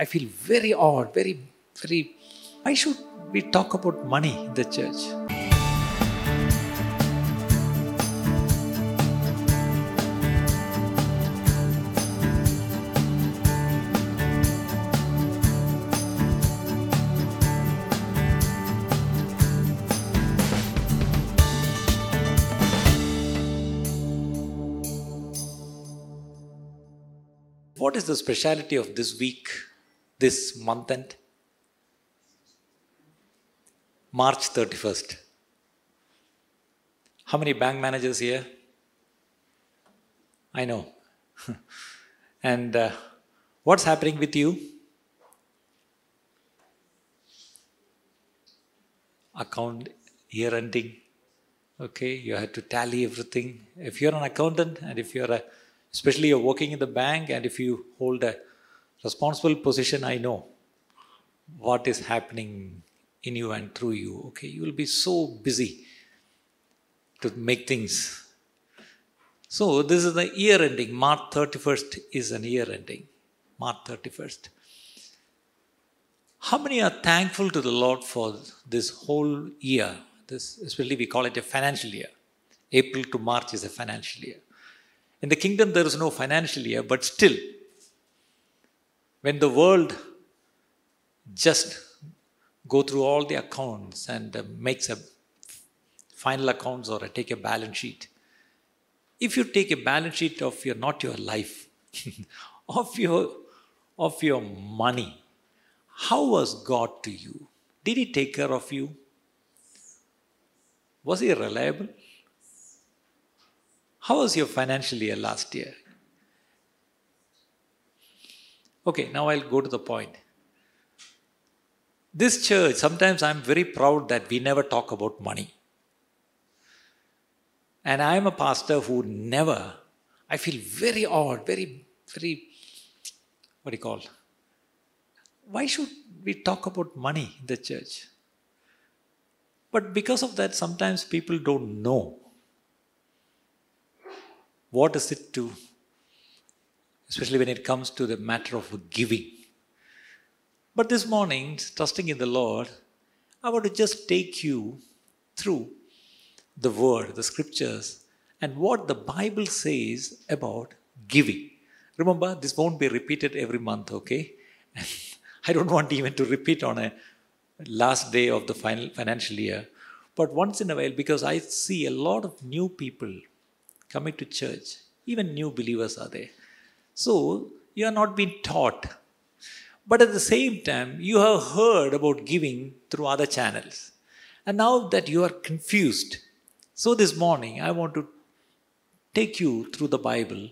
I feel very odd, very, very. Why should we talk about money in the church? What is the speciality of this week, this month end? March 31st. How many bank managers here? I know. and uh, what's happening with you? Account year ending. Okay, you have to tally everything. If you're an accountant and if you're a, especially you're working in the bank and if you hold a responsible position, I know what is happening in you and through you. Okay, you will be so busy to make things. So, this is the year ending. March 31st is an year ending. March 31st. How many are thankful to the Lord for this whole year? This, especially, we call it a financial year. April to March is a financial year. In the kingdom, there is no financial year, but still, when the world just go through all the accounts and uh, makes a final accounts or take a balance sheet. If you take a balance sheet of your not your life, of your of your money, how was God to you? Did He take care of you? Was He reliable? How was your financial year last year? Okay, now I'll go to the point. This church, sometimes I'm very proud that we never talk about money. And I'm a pastor who never, I feel very odd, very, very, what do you call? Why should we talk about money in the church? But because of that, sometimes people don't know what is it to, especially when it comes to the matter of giving. But this morning, trusting in the Lord, I want to just take you through the Word, the Scriptures, and what the Bible says about giving. Remember, this won't be repeated every month, okay? I don't want even to repeat on a last day of the final financial year, but once in a while, because I see a lot of new people coming to church, even new believers are there. So, you are not being taught but at the same time, you have heard about giving through other channels. And now that you are confused, so this morning I want to take you through the Bible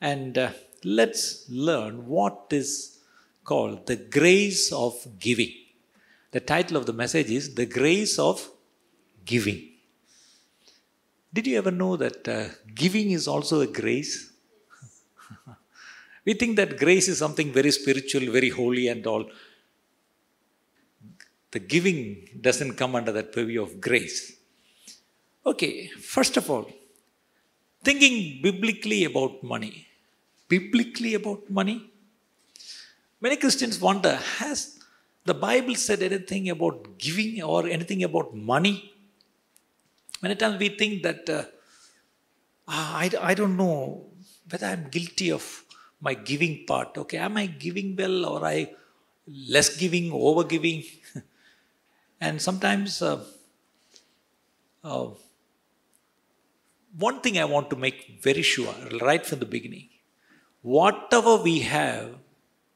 and uh, let's learn what is called the grace of giving. The title of the message is The Grace of Giving. Did you ever know that uh, giving is also a grace? We think that grace is something very spiritual, very holy, and all. The giving doesn't come under that purview of grace. Okay, first of all, thinking biblically about money. Biblically about money? Many Christians wonder has the Bible said anything about giving or anything about money? Many times we think that uh, I, I don't know whether I'm guilty of my giving part. Okay, am I giving well or I less giving, over giving? and sometimes, uh, uh, one thing I want to make very sure right from the beginning whatever we have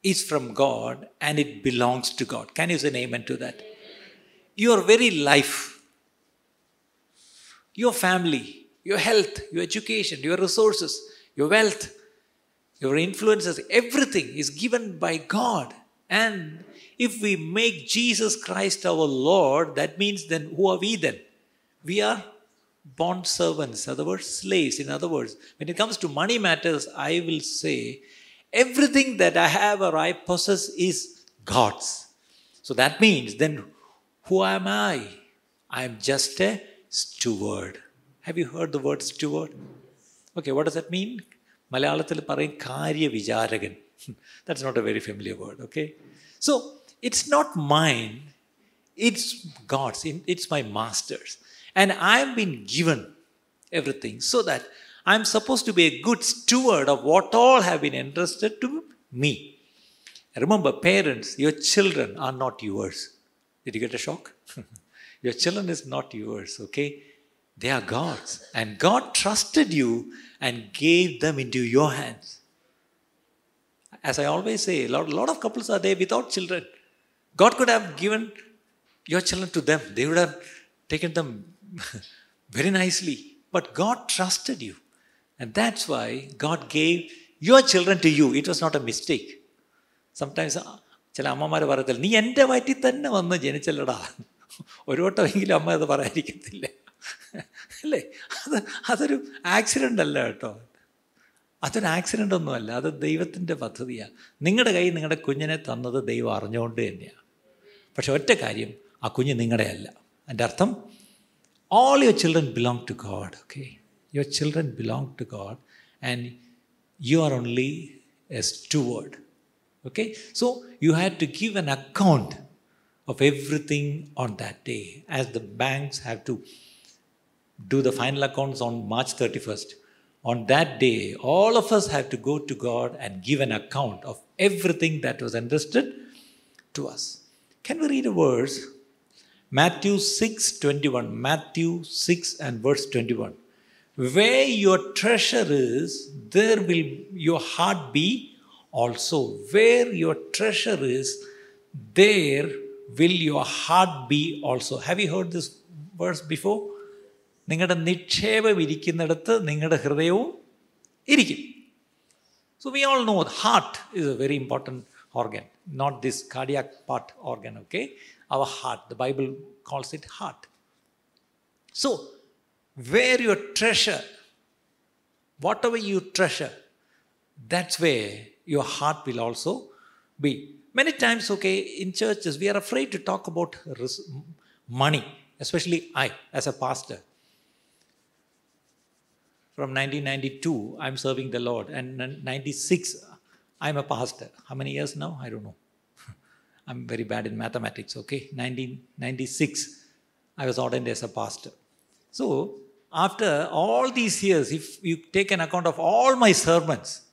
is from God and it belongs to God. Can you say amen to that? Your very life, your family, your health, your education, your resources, your wealth, your influences, everything is given by God. And if we make Jesus Christ our Lord, that means then who are we then? We are bond servants, other words, slaves. In other words, when it comes to money matters, I will say everything that I have or I possess is God's. So that means then who am I? I am just a steward. Have you heard the word steward? Okay, what does that mean? മലയാളത്തിൽ പറയും കാര്യവിചാരകൻ That's not a very familiar word, okay? So it's not mine, it's God's, it's my master's. And I've been given everything so that I'm supposed to be a good steward of what all have been entrusted to me. Remember, parents, your children are not yours. Did you get a shock? your children is not yours, okay? They are God's. And God trusted you and gave them into your hands. As I always say, a lot, a lot of couples are there without children. God could have given your children to them, they would have taken them very nicely. But God trusted you. And that's why God gave your children to you. It was not a mistake. Sometimes ചില അമ്മമാർ പറയത്തില്ല നീ എൻ്റെ വയറ്റിൽ തന്നെ വന്ന് ജനിച്ചല്ലടാ ഒരു വട്ടമെങ്കിലും അമ്മ അത് പറയാതിരിക്കത്തില്ല അല്ലേ? അത് അതൊരു ആക്സിഡന്റ് അല്ല കേട്ടോ. അതൊരു ആക്സിഡന്റ് ഒന്നുമല്ല. അത് ദൈവത്തിന്റെ പദ്ധതിയാണ് നിങ്ങളുടെ കൈ നിങ്ങളുടെ കുഞ്ഞിനെ തന്നത് ദൈവം അറിഞ്ഞുകൊണ്ട് തന്നെയാണ് പക്ഷെ ഒറ്റ കാര്യം ആ കുഞ്ഞ് നിങ്ങളുടെ അല്ല. എന്റെ അർത്ഥം all your children belong to God okay your children belong to God and you are only a steward okay so you have to give an account of everything on that day as the banks have to do the final accounts on March 31st. On that day, all of us have to go to God and give an account of everything that was entrusted to us. Can we read a verse Matthew 6 21. Matthew 6 and verse 21. Where your treasure is, there will your heart be also. Where your treasure is, there will your heart be also. Have you heard this verse before? നിങ്ങളുടെ നിക്ഷേപം ഇരിക്കുന്നിടത്ത് നിങ്ങളുടെ ഹൃദയവും ഇരിക്കും so we all know heart is a very important organ, not this cardiac part organ, okay? Our heart, the Bible calls it heart. So, where your treasure, whatever you treasure, that's where your heart will also be. Many times, okay, in churches, we are afraid to talk about res- money, especially I, as a pastor. From 1992, I'm serving the Lord, and 96, I'm a pastor. How many years now? I don't know. I'm very bad in mathematics, okay? 1996, I was ordained as a pastor. So, after all these years, if you take an account of all my sermons,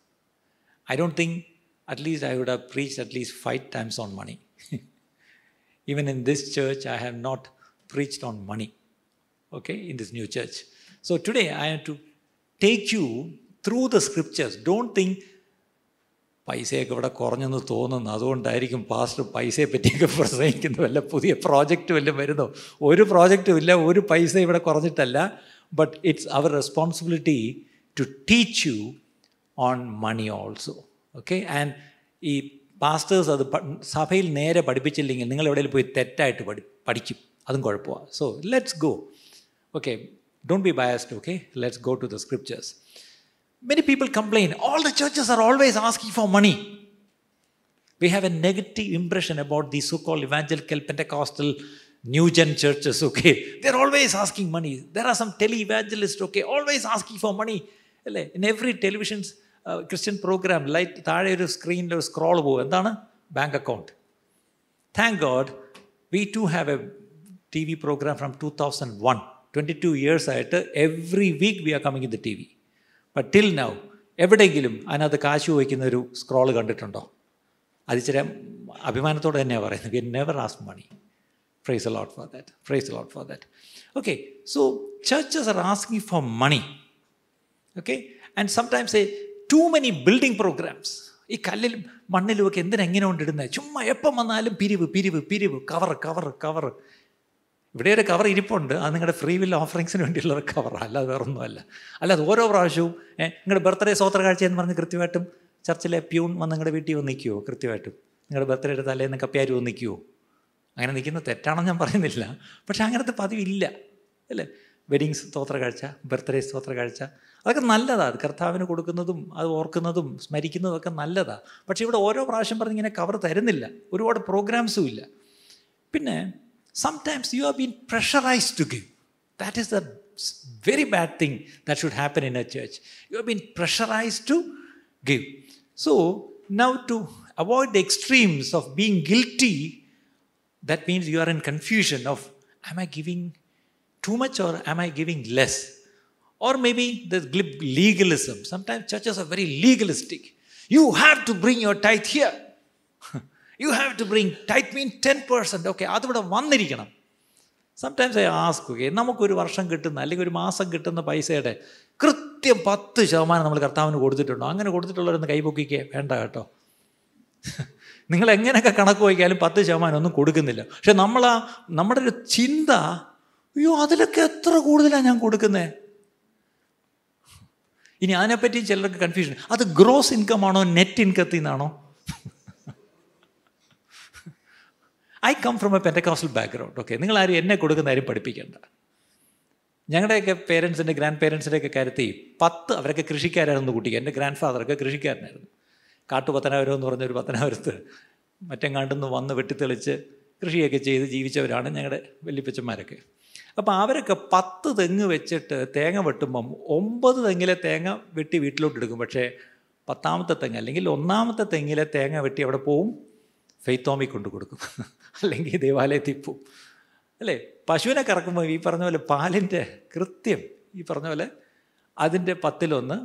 I don't think at least I would have preached at least five times on money. Even in this church, I have not preached on money, okay, in this new church. So, today I have to take you through the scriptures. Don't think പൈസയൊക്കെ ഇവിടെ കുറഞ്ഞെന്ന് തോന്നുന്നു അതുകൊണ്ടായിരിക്കും pastor പൈസയെ പറ്റിയൊക്കെ പ്രസംഗിക്കുന്നു വല്ല പുതിയ project വല്ലതും വരുന്നോ ഒരു പ്രോജക്റ്റും ഇല്ല ഒരു പൈസ ഇവിടെ കുറഞ്ഞിട്ടല്ല but it's our responsibility to teach you on money also okay and ഈ പാസ്റ്റേഴ്സ് അത് സഭയിൽ നേരെ പഠിപ്പിച്ചില്ലെങ്കിൽ നിങ്ങൾ എവിടെയെങ്കിലും പോയി തെറ്റായിട്ട് പഠി പഠിക്കും അതും കുഴപ്പമാണ് so let's go okay don't be biased okay let's go to the scriptures Many people complain, all the churches are always asking for money. We have a negative impression about these so called evangelical, Pentecostal, new gen churches, okay? They're always asking money. There are some tele evangelists, okay, always asking for money. In every television uh, Christian program, light താഴെ ഒരു സ്ക്രീനിൽ ഒരു scroll പോകും എന്താണ് bank account thank God V two have A T V programme from two thousand one Twenty two years ആയിട്ട് every week we are coming in the T V but till now എവിടെയെങ്കിലും അതിനകത്ത് കാശ് വയ്ക്കുന്ന ഒരു scroll കണ്ടിട്ടുണ്ടോ? അത് ഇച്ചിരി അഭിമാനത്തോടെ തന്നെയാണ് പറയുന്നത്. We never ask money praise a lot for that praise a lot for that okay so churches are asking for money okay and sometimes a too many building programs ഈ കല്ലിലും മണ്ണിലും ഒക്കെ എന്തിനെങ്ങനെ കൊണ്ടിടുന്നത് ചുമ്മാ എപ്പം വന്നാലും പിരിവ് പിരിവ് പിരിവ്. കവർ കവർ കവർ ഇവിടെ ഒരു കവർ ഇരിപ്പുണ്ട്. അത് നിങ്ങളുടെ ഫ്രീ വിൽ ഓഫറിങ്സിന് വേണ്ടിയുള്ള ഒരു കവറാണ് അല്ലാതെ വേറൊന്നുമല്ല. അല്ലാതെ ഓരോ പ്രാവശ്യവും നിങ്ങളുടെ ബർത്ത്ഡേ സ്വോത്രകാഴ്ച എന്ന് പറഞ്ഞ് കൃത്യമായിട്ടും ചർച്ചിലെ പ്യൂൺ വന്ന് നിങ്ങളുടെ വീട്ടിൽ വന്ന് നിൽക്കുമോ കൃത്യമായിട്ടും. നിങ്ങളുടെ ബർത്ത്ഡേയുടെ തലേന്ന് കപ്പ്യാരി വന്ന് നിൽക്കുമോ അങ്ങനെ നിൽക്കുന്ന തെറ്റാണെന്ന് ഞാൻ പറയുന്നില്ല. പക്ഷേ അങ്ങനത്തെ പതിവില്ല. അല്ലേ? വെഡിങ് സ്തോത്ര കാഴ്ച ബർത്ത്ഡേ സ്തോത്ര കാഴ്ച അതൊക്കെ നല്ലതാണ് കർത്താവിന് കൊടുക്കുന്നതും അത് ഓർക്കുന്നതും സ്മരിക്കുന്നതും ഒക്കെ നല്ലതാണ് പക്ഷേ ഇവിടെ ഓരോ പ്രാവശ്യം പറഞ്ഞ് ഇങ്ങനെ കവർ തരുന്നില്ല. ഒരുപാട് പ്രോഗ്രാംസും ഇല്ല. പിന്നെ sometimes you have been pressurized to give. That is the very bad thing that should happen in a church. You have been pressurized to give. So, now to avoid the extremes of being guilty, that means you are in confusion of am I giving too much or am I giving less? Or maybe the legalism. Sometimes churches are very legalistic. You have to bring your tithe here. you have to bring tithe means 10%. Okay, അതിവിടെ വന്നിരിക്കണം. Sometimes I ask okay നമുക്കൊരു വർഷം കിട്ടുന്ന അല്ലെങ്കിൽ ഒരു മാസം കിട്ടുന്ന പൈസയുടെ കൃത്യം പത്ത് ശതമാനം നമ്മൾ കർത്താവിന് കൊടുത്തിട്ടുണ്ടോ? അങ്ങനെ കൊടുത്തിട്ടുള്ളവരൊന്ന് കൈപൊക്കിക്കുക വേണ്ട കേട്ടോ. നിങ്ങൾ എങ്ങനെയൊക്കെ കണക്ക് വയ്ക്കാലും പത്ത് ശതമാനം ഒന്നും കൊടുക്കുന്നില്ല. പക്ഷെ നമ്മൾ ആ നമ്മുടെ ഒരു ചിന്ത അയ്യോ അതിലൊക്കെ എത്ര കൂടുതലാണ് ഞാൻ കൊടുക്കുന്നത് ഇനി അതിനെപ്പറ്റി ചിലർക്ക് കൺഫ്യൂഷൻ അത് ഗ്രോസ് ഇൻകം ആണോ നെറ്റ് ഇൻകത്തിൽ നിന്നാണോ I come from a Pentecostal background okay നിങ്ങൾ ആരും എന്നെ കൊടുക്കുന്ന ആരും പഠിപ്പിക്കേണ്ട. ഞങ്ങളുടെയൊക്കെ പേരൻസിന്റെ ഗ്രാൻഡ് പേരൻസിന്റെയൊക്കെ കാര്യത്തിൽ പത്ത് അവരൊക്കെ കൃഷിക്കാരായിരുന്നു കുട്ടിക്ക്. എന്റെ ഗ്രാൻഡ് ഫാദറൊക്കെ കൃഷിക്കാരനായിരുന്നു. കാട്ടു പത്തനാപുരം എന്ന് പറഞ്ഞൊരു പത്തനാപുരത്ത് മറ്റെങ്ങാണ്ടെന്ന് വന്ന് വെട്ടിത്തെളിച്ച് കൃഷിയൊക്കെ ചെയ്ത് ജീവിച്ചവരാണ് ഞങ്ങളുടെ വല്യപ്പച്ചന്മാരൊക്കെ. അപ്പോൾ അവരൊക്കെ പത്ത് തെങ്ങ് വെച്ചിട്ട് തേങ്ങ വെട്ടുമ്പം ഒമ്പത് തെങ്ങിലെ തേങ്ങ വെട്ടി വീട്ടിലോട്ട് എടുക്കും പക്ഷേ പത്താമത്തെ തെങ്ങ് അല്ലെങ്കിൽ ഒന്നാമത്തെ തെങ്ങിലെ തേങ്ങ വെട്ടി അവിടെ പോവും. ഫെയ്ത്തോമി കൊണ്ട് കൊടുക്കും അല്ലെങ്കിൽ ദേവാലയത്തിൽ പോവും അല്ലേ? പശുവിനെ കറക്കുമ്പോൾ ഈ പറഞ്ഞ പോലെ പാലിന്റെ കൃത്യം ഈ പറഞ്ഞ പോലെ അതിന്റെ പത്തിലൊന്ന്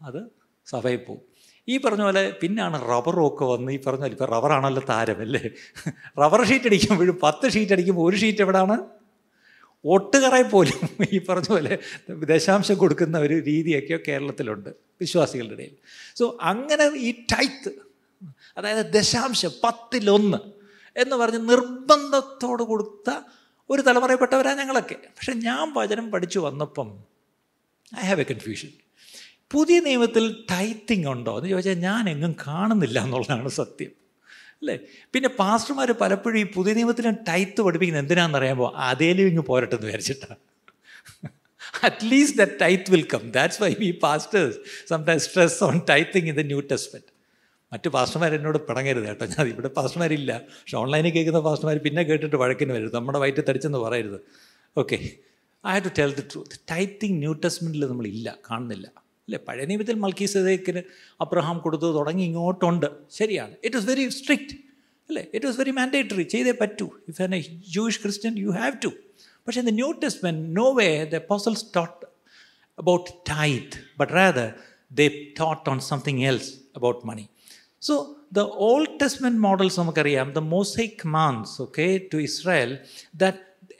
അത് സഭയിൽ പോവും. ഈ പറഞ്ഞ പോലെ പിന്നാണ് റബ്ബറും ഒക്കെ വന്ന് ഈ പറഞ്ഞ പോലെ ഇപ്പോൾ റബ്ബറാണല്ലോ താരമല്ലേ റബ്ബർ ഷീറ്റ് അടിക്കുമ്പോഴും പത്ത് ഷീറ്റ് അടിക്കുമ്പോൾ ഒരു ഷീറ്റ് എവിടെയാണ് ഒട്ടുകറയിൽ പോലും ഈ പറഞ്ഞ പോലെ ദശാംശം കൊടുക്കുന്ന ഒരു രീതിയൊക്കെ കേരളത്തിലുണ്ട് വിശ്വാസികളുടെ ഇടയിൽ. സോ അങ്ങനെ ഈ ടൈത്ത് അതായത് ദശാംശം പത്തിലൊന്ന് എന്ന് പറഞ്ഞ് നിർബന്ധത്തോട് കൊടുത്ത ഒരു തലമുറയിൽപ്പെട്ടവരാണ് ഞങ്ങളൊക്കെ. പക്ഷെ ഞാൻ വചനം പഠിച്ചു വന്നപ്പം ഐ ഹാവ് എ കൺഫ്യൂഷൻ പുതിയ നിയമത്തിൽ ടൈത്തിങ് ഉണ്ടോ എന്ന് ചോദിച്ചാൽ ഞാൻ എങ്ങും കാണുന്നില്ല എന്നുള്ളതാണ് സത്യം. അല്ലേ? പിന്നെ പാസ്റ്റർമാർ പലപ്പോഴും ഈ പുതിയ നിയമത്തിന് ടൈത്ത് പഠിപ്പിക്കുന്നത് എന്തിനാണെന്ന് അറിയാമ്പോൾ അതേലും ഇങ്ങ് പോരട്ടെന്ന് വിചാരിച്ചിട്ടാണ്. At least the tithe will come that's why we pastors some stress on tithing in the New Testament മറ്റു പാസ്റ്റർമാർ എന്നോട് പിണങ്ങരുത് കേട്ടോ. ഞാൻ ഇവിടെ പാസ്റ്റർമാരില്ല. പക്ഷെ ഓൺലൈനിൽ കേൾക്കുന്ന പാസ്റ്റർമാർ പിന്നെ കേട്ടിട്ട് വഴക്കിന് വരരുത്. നമ്മുടെ വയറ്റ് തടിച്ചെന്ന് പറയരുത്. Okay I have to tell the truth tithing New ടെസ്റ്റ്മെന്റിൽ നമ്മളില്ല. കാണുന്നില്ല. അല്ലേ? പഴയ നിയമത്തിൽ മൽക്കി സദേക്കിന് അബ്രഹാം കൊടുത്തു തുടങ്ങി ഇങ്ങോട്ടുണ്ട്. ശരിയാണ്. ഇറ്റ് ഈസ് വെരി സ്ട്രിക്റ്റ് അല്ലേ? ഇറ്റ് വാസ് വെരി മാൻഡേറ്ററി ചെയ്തേ പറ്റൂ. If an a Jewish Christian you have to പക്ഷേ the New Testament no way the apostles taught about tithe but rather they taught on something else about money So the Old Testament models നമുക്കറിയാം the Mosaic commands okay to Israel that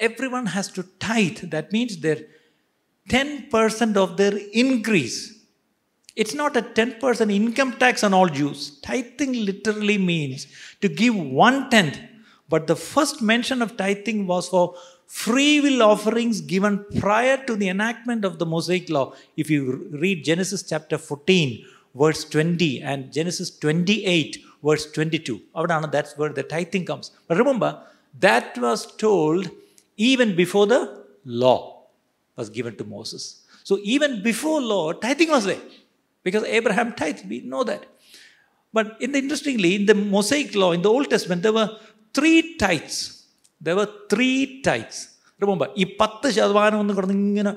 everyone has to tithe that means their 10% of their increase it's not a 10% income tax on all Jews tithing literally means to give one tenth but the first mention of tithing was for free will offerings given prior to the enactment of the Mosaic law if you read Genesis chapter 14 verse 20 and Genesis 28 verse 22. That's where the tithing comes. But remember, that was told even before the law was given to Moses. So even before law, tithing was there. Because Abraham tithed, we know that. But in the, interestingly, in the Mosaic law, in the Old Testament, there were three tithes. There were three tithes. Remember, ഈ പത്ത് ശതമാനം എന്ന് കിടന്ന് ഇങ്ങനെ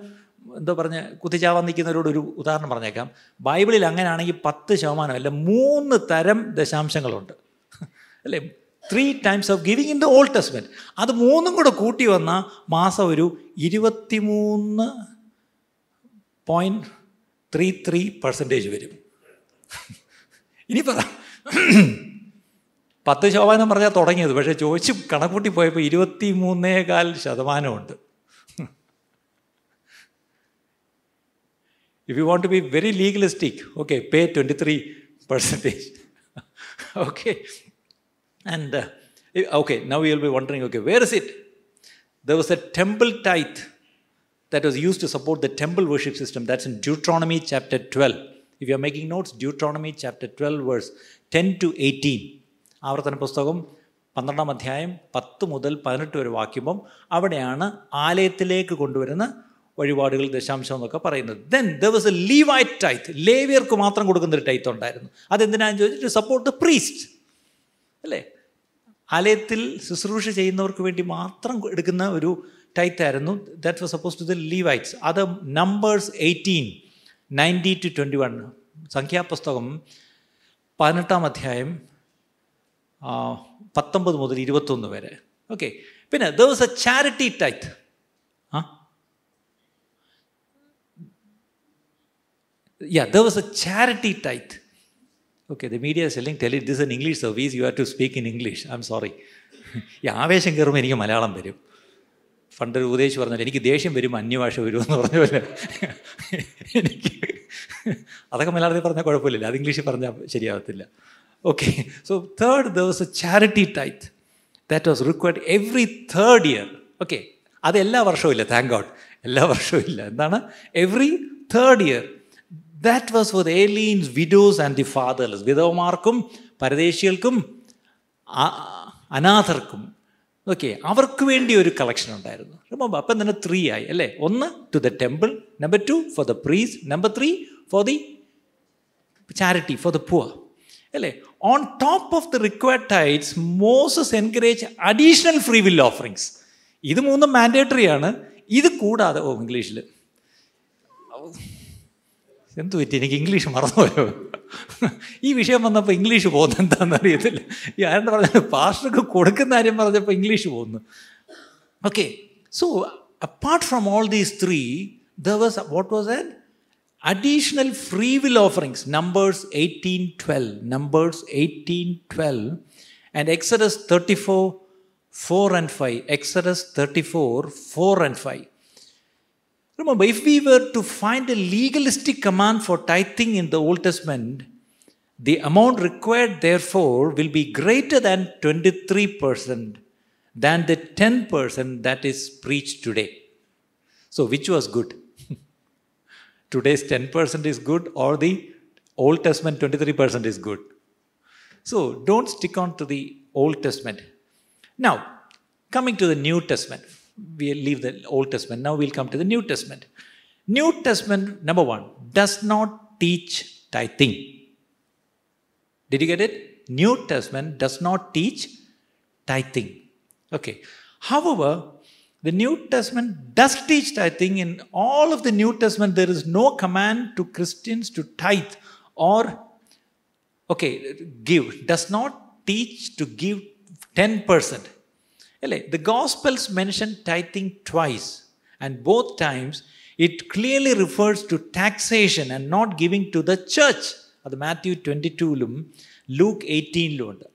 എന്താ പറഞ്ഞ കുത്തിച്ചാവാൻ നിൽക്കുന്നവരോട് ഒരു ഉദാഹരണം പറഞ്ഞേക്കാം. ബൈബിളിൽ അങ്ങനെയാണെങ്കിൽ പത്ത് ശതമാനം അല്ല മൂന്ന് തരം ദശാംശങ്ങളുണ്ട്. അല്ലേ? Three times of giving in the Old Testament അത് മൂന്നും കൂടെ കൂട്ടി വന്നാൽ മാസം ഒരു ഇരുപത്തിമൂന്ന് പോയിന്റ് ത്രീ ത്രീ പെർസെന്റേജ് വരും. ഇനി പറ. പത്ത് ശതമാനം പറഞ്ഞാൽ തുടങ്ങിയത് പക്ഷേ ചോദിച്ച് കണക്കൂട്ടി പോയപ്പോൾ ഇരുപത്തി മൂന്നേകാൽ ശതമാനമുണ്ട്. If you want to be very legalistic, okay, pay 23 percentage. okay. And, uh, okay, now you'll be wondering, okay, where is it? There was a temple tithe that was used to support the temple worship system. That's in Deuteronomy chapter 12. If you're making notes, Deuteronomy chapter 12, verse 10 to 18. ആവർത്തന പുസ്തകം പന്ത്രണ്ടാം അധ്യായം പത്ത് മുതൽ പതിനെട്ട് വരെ വാക്യമ്പം അവിടെയാണ് ആലയത്തിലേക്ക് കൊണ്ടുവരുന്ന വഴിപാടുകൾ ദശാംശം എന്നൊക്കെ പറയുന്നത്. Then there was a Levite tithe ലേവിയർക്ക് മാത്രം കൊടുക്കുന്ന ഒരു ടൈത്ത് ഉണ്ടായിരുന്നു. അതെന്തിനാന്ന് ചോദിച്ചിട്ട് സപ്പോർട്ട് ദ പ്രീസ്റ്റ് അല്ലേ? ആലയത്തിൽ ശുശ്രൂഷ ചെയ്യുന്നവർക്ക് വേണ്ടി മാത്രം എടുക്കുന്ന ഒരു ടൈത്ത് ആയിരുന്നു. That was suppose to the Levites അത് നമ്പേഴ്സ് എയ്റ്റീൻ നയന്റി ടു ട്വന്റി വൺ സംഖ്യാപുസ്തകം പതിനെട്ടാം അധ്യായം പത്തൊമ്പത് മുതൽ ഇരുപത്തൊന്ന് വരെ. ഓക്കെ പിന്നെ there was a charity tithe yeah there was a charity tithe okay the media is telling tell it this is an english service you have to speak in english i'm sorry ഈ ആവേശം കയറുമ്പോൾ എനിക്ക് മലയാളം വരും പണ്ട് ഒരു ഉപദേശിച്ച് പറഞ്ഞാൽ എനിക്ക് ദേഷ്യം വരും അന്യഭാഷ വരുമെന്ന് പറഞ്ഞ പോലെ എനിക്ക് അതൊക്കെ മലയാളത്തിൽ പറഞ്ഞാൽ കുഴപ്പമില്ല അത് ഇംഗ്ലീഷിൽ പറഞ്ഞാൽ ശരിയാവത്തില്ല okay so third there was a charity tithe that was required every third year okay അത് എല്ലാ വർഷവും ഇല്ല താങ്ക് ഗോഡ് എല്ലാ വർഷവും ഇല്ല എന്താണ് every third year that was for aliens widows and the fatherless വിധവമാർക്കും പരദേശികൾക്കും അനാഥർക്കും. ഓക്കെ അവർക്ക് വേണ്ടി ഒരു കളക്ഷൻ ഉണ്ടായിരുന്നു. റിമംബർ അപ്പം തന്നെ ത്രീ ആയി അല്ലേ? ഒന്ന് to the temple number two for the priest number three for the charity for the poor അല്ലേ? On top of the required tithes Moses encourage additional free will offerings ഇത് മൂന്നും mandatory ആണ്. ഇത് കൂടാതെ ഓ ഇംഗ്ലീഷിൽ എന്തു പറ്റി എനിക്ക് ഇംഗ്ലീഷ് മറന്നുപോയോ ഈ വിഷയം വന്നപ്പോൾ ഇംഗ്ലീഷ് പോകുന്നു എന്താണെന്ന് അറിയത്തില്ല ഈ ആരുടെ പറഞ്ഞ പാസ്റ്റർക്ക് കൊടുക്കുന്ന കാര്യം പറഞ്ഞപ്പോൾ ഇംഗ്ലീഷ് പോകുന്നു okay so apart from all these three there was what was an additional free will offerings numbers 1812 numbers 1812 and exodus 34 4 and 5 exodus 34 4 and 5 remember if we were to find a legalistic command for tithing in the old testament the amount required therefore will be greater than 23% than the 10% that is preached today so which was good today's 10% is good or the Old Testament 23% is good. So don't stick on to the Old Testament. Now, coming to the New Testament, we'll leave the Old Testament. Now we'll come to the New Testament. New Testament, number one, does not teach tithing. Did you get it? New Testament does not teach tithing. Okay. However, the New Testament does teach tithing. In all of the New Testament, there is no command to Christians to tithe or, okay, give. Does not teach to give 10%. അല്ലേ the Gospels mention tithing twice and both times it clearly refers to taxation and not giving to the church അത് Matthew twenty ടൂവിലും Luke എയ്റ്റീനിലും ഉണ്ട്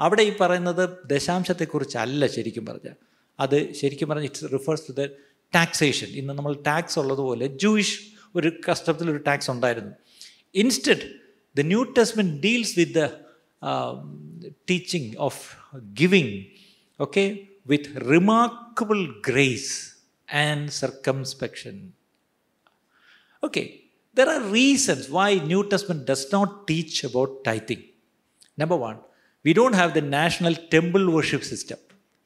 അവിടെ ഈ പറയുന്നത് ദശാംശത്തെക്കുറിച്ചല്ല ശരിക്കും പറഞ്ഞാൽ അത് ശരിക്കും പറഞ്ഞാൽ it's refers to the taxation ഇന്ന് നമ്മൾ ടാക്സ് ഉള്ളതുപോലെ ജൂയിഷ് ഒരു കസ്റ്റത്തിൽ ഒരു ടാക്സ് ഉണ്ടായിരുന്നു instead the New Testament deals with the teaching of giving okay with remarkable grace and circumspection okay there are reasons why new testament does not teach about tithing number one we don't have the national temple worship system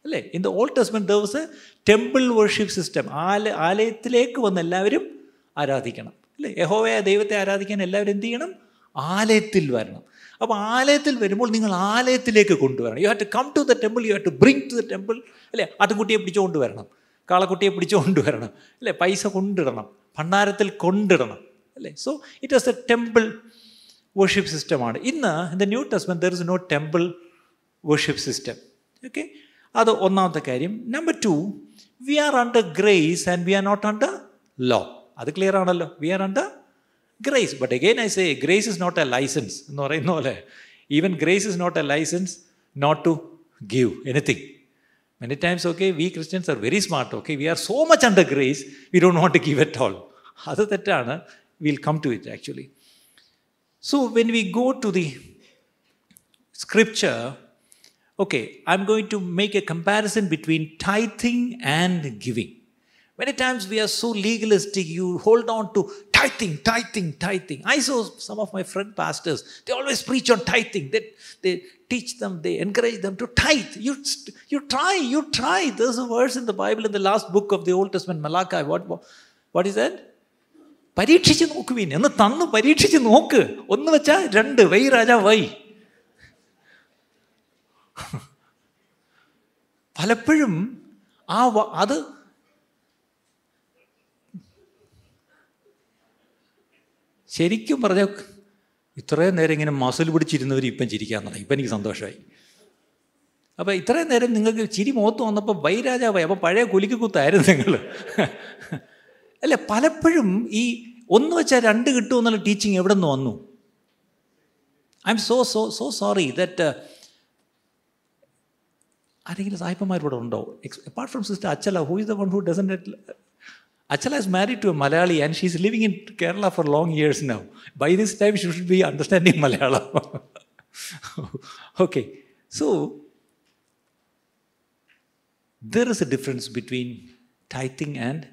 അല്ലേ in the Old Testament there was a temple worship system ആല ആലയത്തിലേക്ക് വന്ന് എല്ലാവരും ആരാധിക്കണം അല്ലേ യഹോവയ ദൈവത്തെ ആരാധിക്കാൻ എല്ലാവരും എന്ത് ചെയ്യണം ആലയത്തിൽ വരണം അപ്പോൾ ആലയത്തിൽ വരുമ്പോൾ നിങ്ങൾ ആലയത്തിലേക്ക് കൊണ്ടുവരണം. You have to come to the temple you have to bring to the temple അല്ലേ? ആട്ടുകുട്ടിയെ പിടിച്ചുകൊണ്ട് വരണം കാളക്കുട്ടിയെ പിടിച്ചുകൊണ്ട് വരണം അല്ലേ? പൈസ കൊണ്ടിടണം. ഭണ്ഡാരത്തിൽ കൊണ്ടിടണം. അല്ലേ? So it was a temple worship സിസ്റ്റമാണ് ഇന്ന് in the New Testament there is no temple worship system okay അത് ഒന്നാമത്തെ കാര്യം. Number two we are under grace and we are not under law അത് ക്ലിയർ ആണല്ലോ. We are under grace. But again, I say grace is not a license. Even grace is not a license not to give anything. Many times, okay, we Christians are very smart, okay, we are so much under grace, we don't want to give at all. Other than we'll come to it actually. So when we go to the scripture, okay, I'm going to make a comparison between tithing and giving. Many times we are so legalistic, you hold on to tithing, tithing, tithing. I saw some of my friend pastors, they always preach on tithing. They, they teach them, they encourage them to tithe. You, you try, you try. There's a verse in the Bible in the last book of the Old Testament, Malachi. What, what is that? പരീക്ഷിച്ച് നോക്കുവീൻ എന്ന് തന്ന് പരീക്ഷിച്ച് നോക്ക് ഒന്ന് വെച്ചാൽ രണ്ട് Y Raja Y പലപ്പോഴും ആ അത് ശരിക്കും പറഞ്ഞ ഇത്രയും നേരം ഇങ്ങനെ മസിൽ പിടിച്ചിരുന്നവർ ഇപ്പം ചിരിക്കാൻ തുടങ്ങി. ഇപ്പം എനിക്ക് സന്തോഷമായി. അപ്പോൾ ഇത്രയും നേരം നിങ്ങൾക്ക് ചിരി മുഖത്ത് വന്നപ്പോൾ വൈരാജാവായി. അപ്പോൾ പഴയ കുലിക്ക് കുത്തായിരുന്നു നിങ്ങൾ അല്ല പലപ്പോഴും ഈ ഒന്ന് വെച്ചാൽ രണ്ട് കിട്ടുമെന്നുള്ള ടീച്ചിങ് എവിടെ നിന്ന് വന്നു? I'm so so so sorry that ആരെങ്കിലും സായിപ്പന്മാരിവിടെ ഉണ്ടോ? Apart from sister Achala who is the one who doesn't Achala is married to a Malayali and she's living in Kerala for long years now. By this time, she should be understanding Malayalam. okay, so there is a difference between tithing and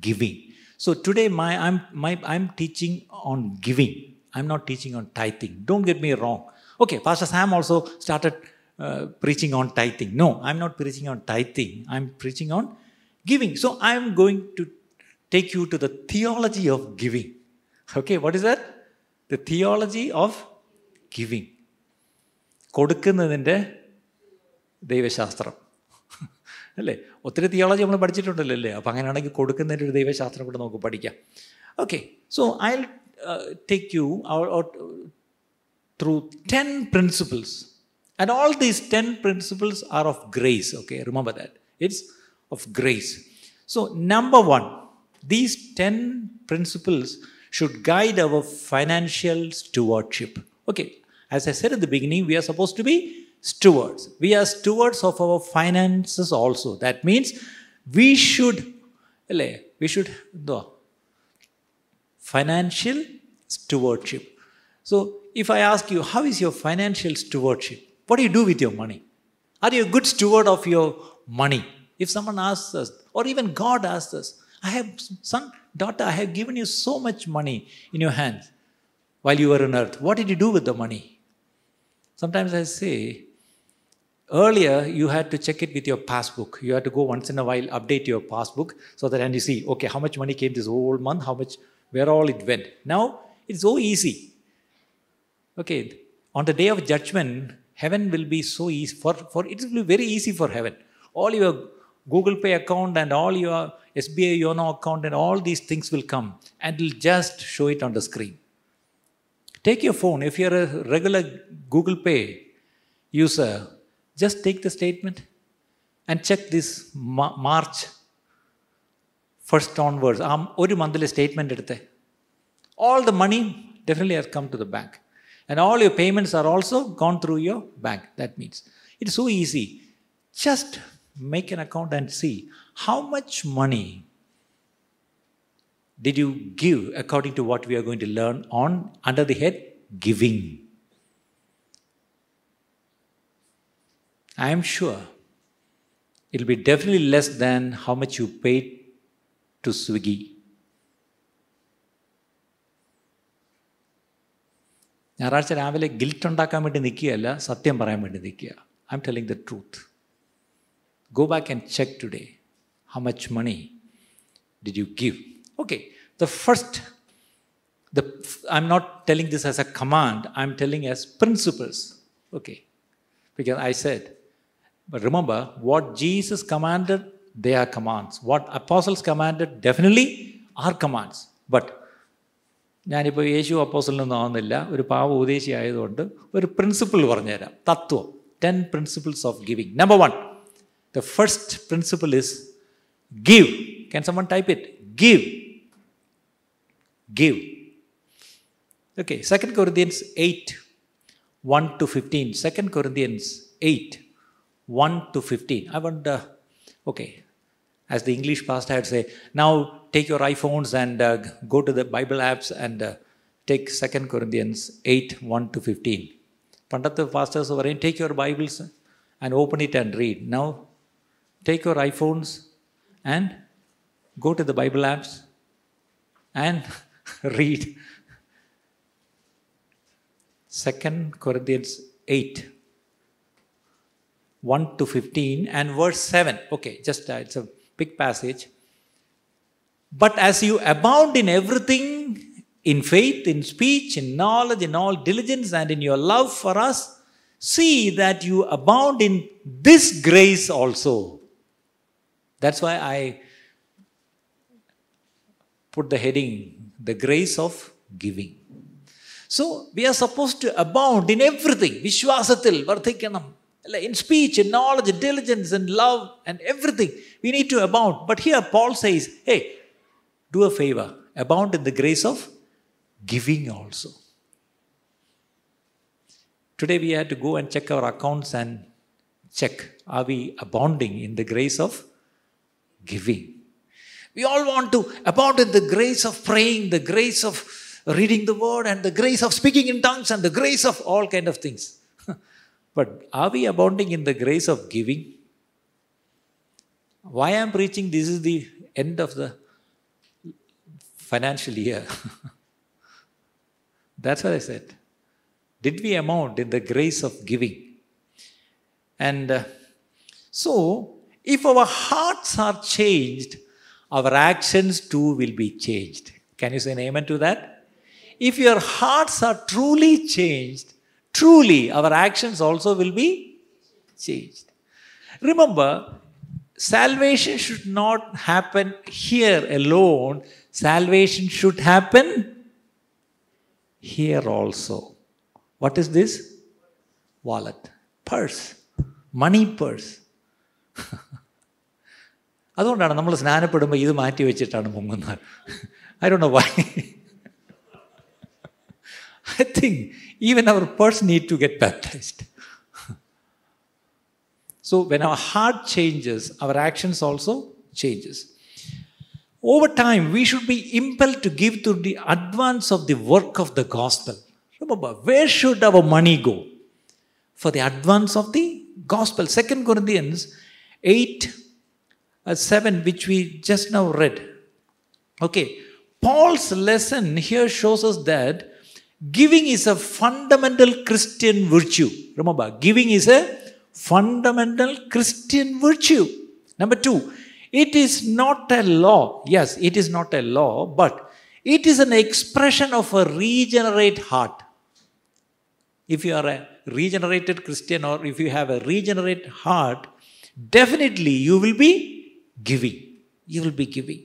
giving. So today, my, I'm, my, I'm teaching on giving. I'm not teaching on tithing. Don't get me wrong. Okay, Pastor Sam also started uh, preaching on tithing. No, I'm not preaching on tithing. I'm preaching on giving. So I'm going to take you to the theology of giving. Okay, what is that? The theology of giving. കൊടുക്കുന്നതിന്റെ ദൈവശാസ്ത്രം. അല്ലേ? ഒത്തിരി theology നമ്മൾ പഠിച്ചിട്ടുണ്ടല്ലോ അല്ലേ? അപ്പോൾ അങ്ങനെയാണെങ്കിൽ കൊടുക്കുന്നതിന്റെ ഒരു ദൈവശാസ്ത്രം കൂടെ നമുക്ക് പഠിക്കാം. Okay so I take you through ten principles and all these ten principles are of grace okay remember that it's of grace so number one these 10 principles should guide our financial stewardship. Okay, as I said at the beginning, we are supposed to be stewards. We are stewards of our finances also. That means we should, we should do financial stewardship. So, if I ask you, how is your financial stewardship? What do you do with your money? Are you a good steward of your money? If someone asks us, or even God asks us, I have, son, daughter, I have given you so much money in your hands while you were on earth. What did you do with the money? Sometimes I say, earlier you had to check it with your passbook. You had to go once in a while, update your passbook so that and you see, okay, how much money came this whole month, how much, where all it went. Now it's so easy. Okay, on the day of judgment, heaven will be so easy for, for it will be very easy for heaven. All your Google Pay account and all your SBI Yono account and all these things will come and will just show it on the screen. Take your phone. If you're a regular Google Pay user, just take the statement and check this March first onwards. ഒരു മന്തിലെ statement എടുത്ത് all the money definitely has come to the bank. And all your payments are also gone through your bank. That means it's so easy. Just make an account and see how much money did you give according to what we are going to learn on under the head giving i am sure it will be definitely less than how much you paid to swiggy ഞായറാഴ്ച രാവിലെ guilt ഉണ്ടാക്കാൻ വേണ്ടി നിൽക്കുകയല്ല സത്യം പറയാൻ വേണ്ടി നിൽക്കുക I M telling the truth go back and check today how much money did you give okay the first the i'm not telling this as a command i'm telling as principles okay because i said but remember what jesus commanded they are commands what apostles commanded definitely are commands but ഞാനിപ്പോൾ യേശു അപ്പോസലിൽ നിന്നും ആവുന്നില്ല ഒരു പാവ ഉപദേശി ആയതുകൊണ്ട് ഒരു principle പറഞ്ഞുതരാം തത്വം ten principles of giving number one The first principle is Give. Can someone type it? Give. Give. Okay, 2 Corinthians 8 1 to 15. 2 Corinthians 8 1 to 15. I want, okay, as the English pastor had say, now take your iPhones and uh, go to the Bible apps and uh, take 2 Corinthians 8 1 to 15. Pandatha pastors were in, take your Bibles and open it and read. Now take your iPhones and go to the Bible apps and read 2 Corinthians 8 1 to 15 and verse 7. Okay, just uh, it's a big passage. But as you abound in everything, in faith, in speech, in knowledge, in all diligence, and in your love for us, see that you abound in this grace also. That's why I put the heading, the grace of giving. So we are supposed to abound in everything. Vishwasatil, varthikanam. In speech, in knowledge, diligence, in love, and everything. We need to abound. But here Paul says, hey, do a favor. Abound in the grace of giving also. Today we had to go and check our accounts and check are we abounding in the grace of giving? We all want to abound in the grace of praying, the grace of reading the word, and the grace of speaking in tongues, and the grace of all kind of things. but are we abounding in the grace of giving? Why I'm preaching this is the end of the financial year. That's what I said. Did we amount in the grace of giving? And uh, so, if our hearts are changed, our actions too will be changed. Can you say an amen to that? If your hearts are truly changed, truly our actions also will be changed. Remember, salvation should not happen here alone, salvation should happen here also. What is this? Wallet, purse, money purse. അതുകൊണ്ടാണ് നമ്മൾ സ്നാനപ്പെടുമ്പോൾ ഇത് മാറ്റി വെച്ചിട്ടാണ് മുങ്ങുന്നത് I do know why I think even our purse need to get baptised So when our heart changes, our actions also changes. Over time, we should be impelled to give to the advance of the work of the gospel. Remember, where should our money go? For the advance of the gospel. Second Corinthians 8 uh, uh, 7, which we just now read. Okay, Paul's lesson here shows us that giving is a fundamental Christian virtue. Remember, giving is a fundamental Christian virtue. Number two, it is not a law. Yes, it is not a law, but it is an expression of a regenerate heart. If you are a regenerated Christian or if you have a regenerate heart, definitely you will be giving. You will be giving.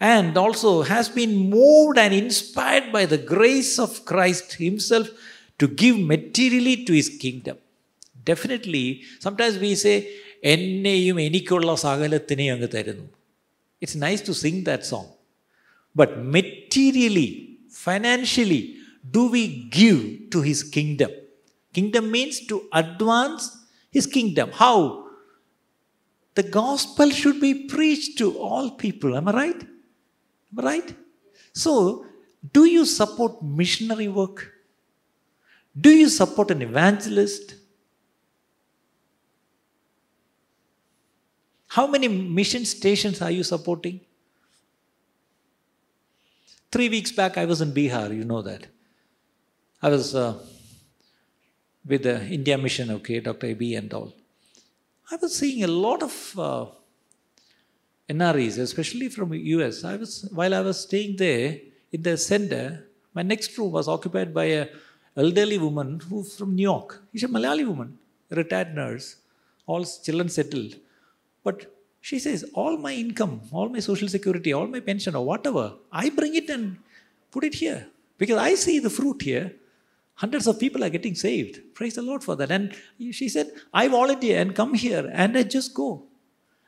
And also has been moved and inspired by the grace of Christ Himself to give materially to His kingdom. Definitely, sometimes we say, എന്നെയും എനിക്കുള്ള സകലത്തിനെയും അങ്ങ് തരുന്നു it's nice to sing that song but materially financially do we give to his kingdom kingdom means to advance his kingdom how The gospel should be preached to all people. Am I right? Am I right? So, do you support missionary work? Do you support an evangelist? How many mission stations are you supporting? Three weeks back, I was in Bihar, you know that. I was uh, with the India mission, okay, Dr. A.B. and all. I was seeing a lot of uh, NREs, especially from US. I was while I was staying there in the center, my next room was occupied by a elderly woman who's from New York. She's a Malayali woman, a retired nurse, all children settled. But she says, all my income, all my social security, all my pension or whatever, I bring it and put it here. Because I see the fruit here. Hundreds of people are getting saved. Praise the Lord for that. And she said, I volunteer and come here and I just go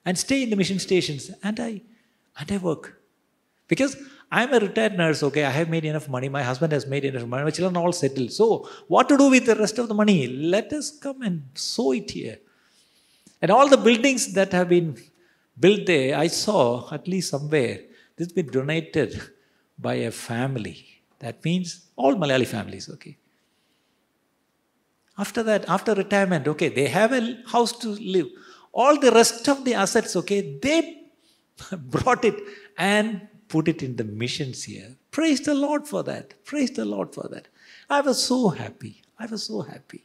and stay in the mission stations and I and I work. Because I'm a retired nurse, okay, I have made enough money. My husband has made enough money. My children all settled. So, what to do with the rest of the money? Let us come and sow it here. And all the buildings that have been built there, I saw at least somewhere, this has been donated by a family. That means all Malayali families, okay. After that, after retirement, okay, they have a house to live. All the rest of the assets, okay, they brought it and put it in the missions here. Praise the Lord for that. Praise the Lord for that. I was so happy. I was so happy.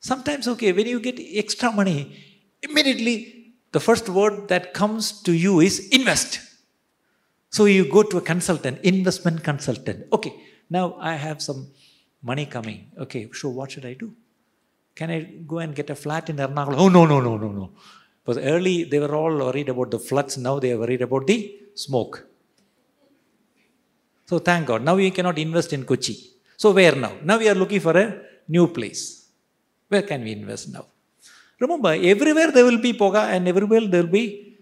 Sometimes, okay, when you get extra money, immediately the first word that comes to you is invest. So you go to a consultant, investment consultant. Okay, now I have some money coming. Okay, so what should I do? Can I go and get a flat in Ernakulam? Oh, no, no, no, no, no. Because early they were all worried about the floods, now they are worried about the smoke. So thank God. Now we cannot invest in Kochi. So, where now? Now we are looking for a new place. Where can we invest now? Remember, everywhere there will be Poga and everywhere there will be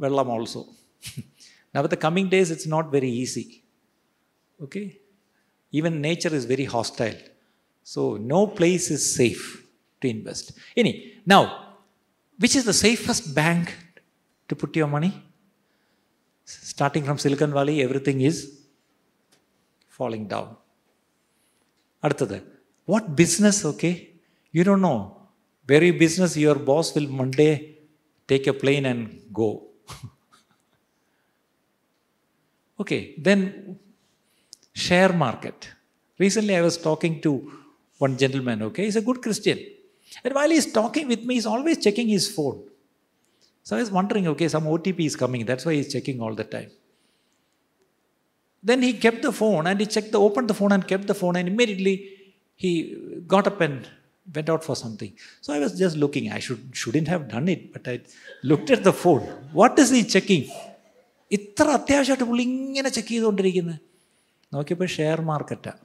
Vellam also. now, with the coming days, it's not very easy. Okay? Even nature is very hostile. So no place is safe to invest. Any now, which is the safest bank to put your money? Starting from Silicon Valley, everything is falling down. what business okay you don't know very business your boss will one day take a plane and go okay then share market recently I was talking to one gentleman, okay? He's a good Christian. And while he's talking with me, he's always checking his phone. So I was wondering, okay, some OTP is coming. That's why he's checking all the time. Then he kept the phone and he checked the opened the phone and kept the phone and immediately he got up and went out for something. So I was just looking. I should shouldn't have done it, but I looked at the phone. What is he checking? ഇത്ര അത്യാവശ്യമായിട്ട് പുള്ളി ഇങ്ങനെ check ചെയ്തുകൊണ്ടിരിക്കുന്നത് നോക്കിയപ്പോൾ share മാർക്കറ്റാണ്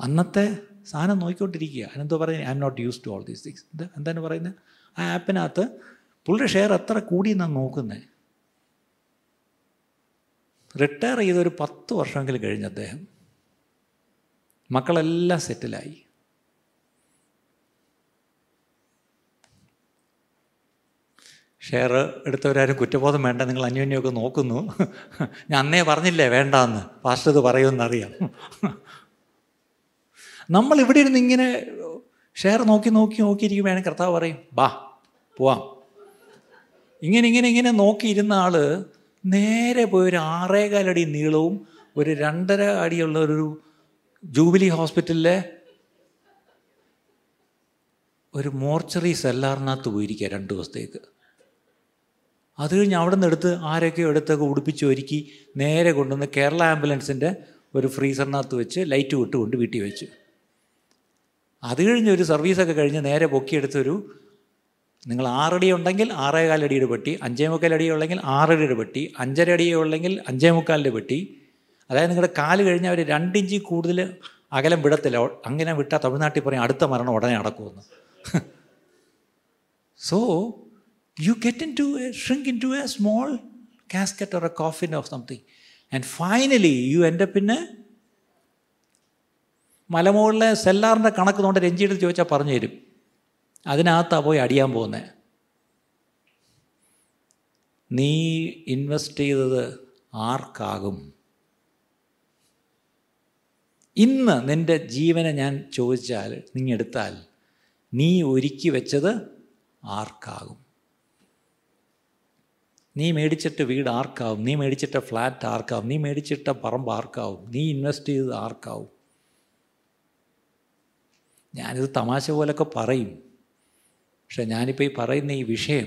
അന്നത്തെ സാധനം നോക്കിക്കൊണ്ടിരിക്കുക. അതിനെന്തോ പറയുന്നത് I'm not use to all these things എന്താ എന്താണ് പറയുന്നത് ആ ആപ്പിനകത്ത് പുള്ളിയുടെ ഷെയർ എത്ര കൂടി എന്നാണ് നോക്കുന്നത് റിട്ടയർ ചെയ്തൊരു പത്ത് വർഷമെങ്കിലും കഴിഞ്ഞ് അദ്ദേഹം മക്കളെല്ലാം സെറ്റിലായി ഷെയർ എടുത്തവരാരും കുറ്റബോധം വേണ്ട നിങ്ങൾ അന്യോന്യമൊക്കെ നോക്കുന്നു. ഞാൻ അന്നേ പറഞ്ഞില്ലേ വേണ്ടാന്ന്. പാസ്റ്റർ ഇത് പറയുമെന്നറിയാം. നമ്മൾ ഇവിടെ ഇരുന്ന് ഇങ്ങനെ ഷെയർ നോക്കി നോക്കി നോക്കിയിരിക്കുമ്പോഴാണ് കർത്താവ് പറയും ബാ പോവാം. ഇങ്ങനെ ഇങ്ങനെ ഇങ്ങനെ നോക്കിയിരുന്ന ആൾ നേരെ പോയി ഒരു ആറേകാലടി നീളവും ഒരു രണ്ടര അടിയുള്ള ഒരു ജൂബിലി ഹോസ്പിറ്റലിലെ ഒരു മോർച്ചറി സെല്ലാറിനകത്ത് പോയിരിക്കുക രണ്ട് ദിവസത്തേക്ക്. അത് കഴിഞ്ഞ് അവിടെ നിന്ന് എടുത്ത് ആരൊക്കെയോ എടുത്തൊക്കെ ഉടുപ്പിച്ച് ഒരുക്കി നേരെ കൊണ്ടുവന്ന് കേരള ആംബുലൻസിന്റെ ഒരു ഫ്രീസറിനകത്ത് വെച്ച് ലൈറ്റ് വിട്ടുകൊണ്ട് വീട്ടിൽ വെച്ചു. അത് കഴിഞ്ഞ് ഒരു സർവീസൊക്കെ കഴിഞ്ഞ് നേരെ പൊക്കിയെടുത്തൊരു നിങ്ങൾ ആറടി ഉണ്ടെങ്കിൽ ആറേ കാലടിയുടെ പെട്ടി അഞ്ചേ മുക്കാൽ അടി ഉള്ളെങ്കിൽ ആറടിയുടെ പെട്ടി അഞ്ചര അടി ഉള്ളെങ്കിൽ അഞ്ചേ മുക്കാലിന്റെ പെട്ടി. അതായത് നിങ്ങളുടെ കാൽ കഴിഞ്ഞാൽ അവർ രണ്ടിഞ്ച് കൂടുതൽ അകലം വിടത്തില്ല. അങ്ങനെ വിട്ടാൽ തമിഴ്നാട്ടിൽ പറയും അടുത്ത മരണം ഉടനെ നടക്കുമെന്ന്. So you get into a, shrink into a small casket or a coffin or something. And finally, you end up in a മലമുകളിലെ സെല്ലാറിന്റെ കണക്ക് കൊണ്ട് രഞ്ജിയുടെ ചോദിച്ചാൽ പറഞ്ഞു തരും. അതിനകത്താണ് പോയി അടിയാൻ പോകുന്നത് നീ ഇൻവെസ്റ്റ് ചെയ്തത് ആർക്കാകും? ഇന്ന് നിന്റെ ജീവനെ ഞാൻ ചോദിച്ചാൽ നീ എടുത്താൽ നീ ഒരുക്കി വെച്ചത് ആർക്കാകും? നീ മേടിച്ചിട്ട് വീട് ആർക്കാവും? നീ മേടിച്ചിട്ട ഫ്ലാറ്റ് ആർക്കാവും? നീ മേടിച്ചിട്ട പറമ്പ് ആർക്കാവും? നീ ഇൻവെസ്റ്റ് ചെയ്തത് ആർക്കാവും? ഞാനിത് തമാശ പോലൊക്കെ പറയും. പക്ഷെ ഞാനിപ്പോൾ ഈ പറയുന്ന ഈ വിഷയം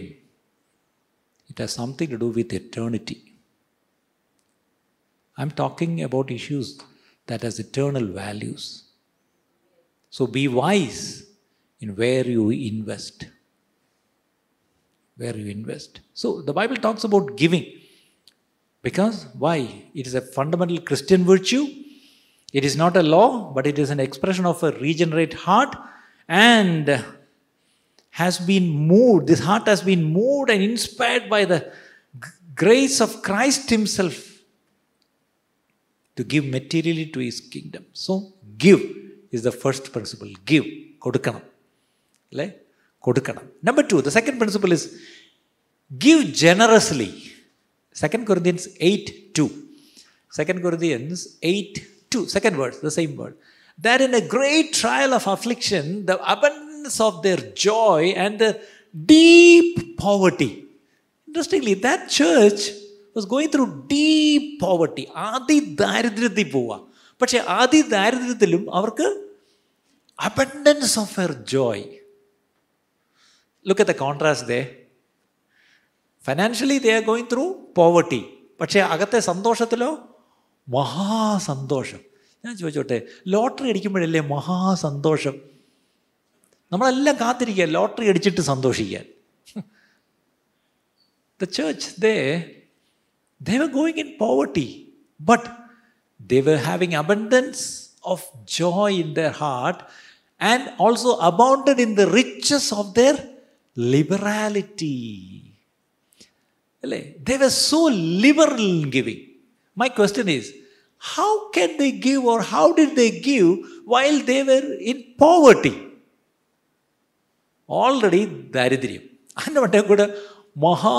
it has something to do with eternity I'm talking about issues that has eternal values so be wise in where you invest. Where you invest. So the Bible talks about giving. Because why? It is a fundamental Christian virtue. It is not a law, but it is an expression of a regenerate heart and has been moved. This heart has been moved and inspired by the grace of Christ Himself to give materially to his kingdom. So, give is the first principle. Give. കൊടുക്കണം അല്ലേ കൊടുക്കണം number two the second principle is give generously second Corinthians eight two second Corinthians eight two second word the same word that in a great trial of affliction, the abundance of their joy and the deep poverty. Interestingly, that church was going through deep poverty അതിദാരിദ്ര്യത്തിൽ പോവുക പക്ഷേ അതിദാരിദ്ര്യത്തിലും അവർക്ക് abundance of er Joy look at the contrast they financially they are going through poverty പക്ഷേ അകത്തെ സന്തോഷത്തിലോ മഹാസന്തോഷം ഞാൻ ചോദിച്ചോട്ടെ lottery അടിക്കുമ്പോഴല്ലേ മഹാസന്തോഷം നമ്മളെല്ലാം കാത്തിരിക്കുക lottery അടിച്ചിട്ട് സന്തോഷിക്കാൻ the church they they were going in poverty, but they were having abundance of joy in their heart and also abounded in the riches of liberality അല്ലേ? They were so liberal in giving my question is how can they give or how did they give while they were in poverty already ദാരിദ്ര്യം. അതിന്റെ മറ്റേ കൂടെ മഹാ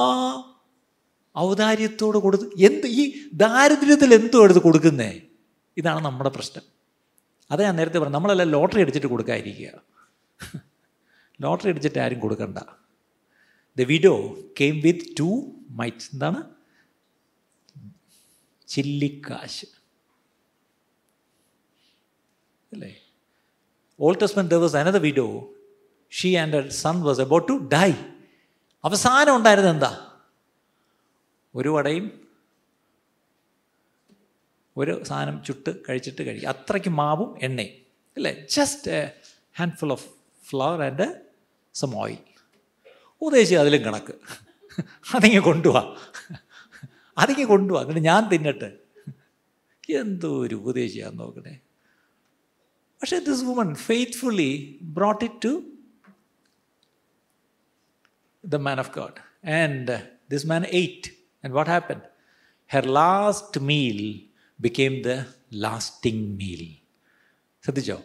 ഔദാര്യത്തോട് കൊടുത്ത് എന്ത് ഈ ദാരിദ്ര്യത്തിൽ എന്തോ എടുത്ത് കൊടുക്കുന്നേ? ഇതാണ് നമ്മുടെ പ്രശ്നം. അതാ ഞാൻ നേരത്തെ പറഞ്ഞു നമ്മളെല്ലാം ലോട്ടറി അടിച്ചിട്ട് കൊടുക്കാതിരിക്കുക. ലോട്ടറി അടിച്ചിട്ട് ആരും കൊടുക്കണ്ട. The widow came with two mites എന്താണ്? ചില്ലിക്കാശ്. അല്ലേ? Old Testament there was another widow she and son was about to die അവസാനം ഉണ്ടായിരുന്നത് എന്താ? ഒരു വടയും ഒരു സാധനം ചുട്ട് കഴിച്ചിട്ട് കഴിക്കും അത്രയ്ക്ക് മാവും എണ്ണയും. അല്ലേ? Just handful of flour and some oil ഉദ്ദേശിച്ച് അതിലും കണക്ക് അതിങ്ങ് കൊണ്ടുപോവാ അതിങ്ങ് കൊണ്ടുപോവാ എന്നിട്ട് ഞാൻ തിന്നട്ടെ എന്തോ ഒരു ഉപദേശിയാന്ന് നോക്കണേ പക്ഷേ this woman faithfully brought it to the man of God. And uh, this man ate. And what happened? Her last meal became the lasting meal. Satijo.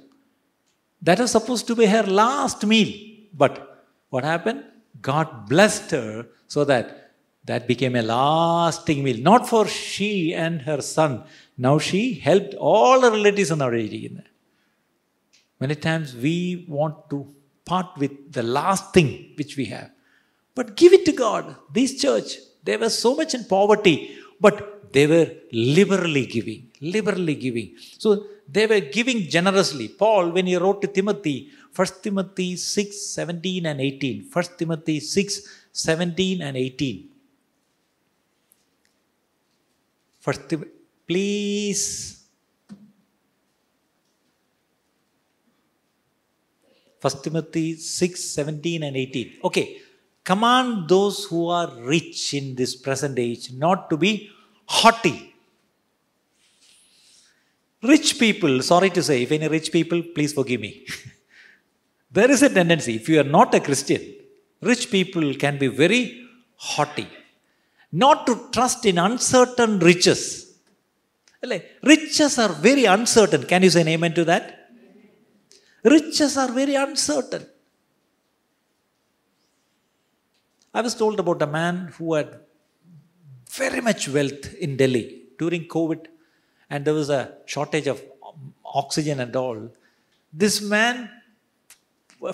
That was supposed to be her last meal. but what happened? God blessed her so that that became a lasting meal. Not for she and her son. Now she helped all her relatives in our. Many times we want to part with the last thing which we have. But give it to God. This church, they were so much in poverty, but they were liberally giving, liberally giving. So they were giving generously. Paul, when he wrote to Timothy, 1 Timothy 6, 17 and 18. 1 Timothy 6, 17 and 18. First, please. First Timothy 6, 17 and 18. Okay. Command those who are rich in this present age not to be haughty. Rich people, sorry to say, if any rich people, please forgive me. there is a tendency, if you are not a Christian, rich people can be very haughty. Not to trust in uncertain riches. Riches are very uncertain. Can you say an amen to that? Riches are very uncertain. I was told about a man who had very much wealth in Delhi during COVID, and there was a shortage of oxygen and all. This man,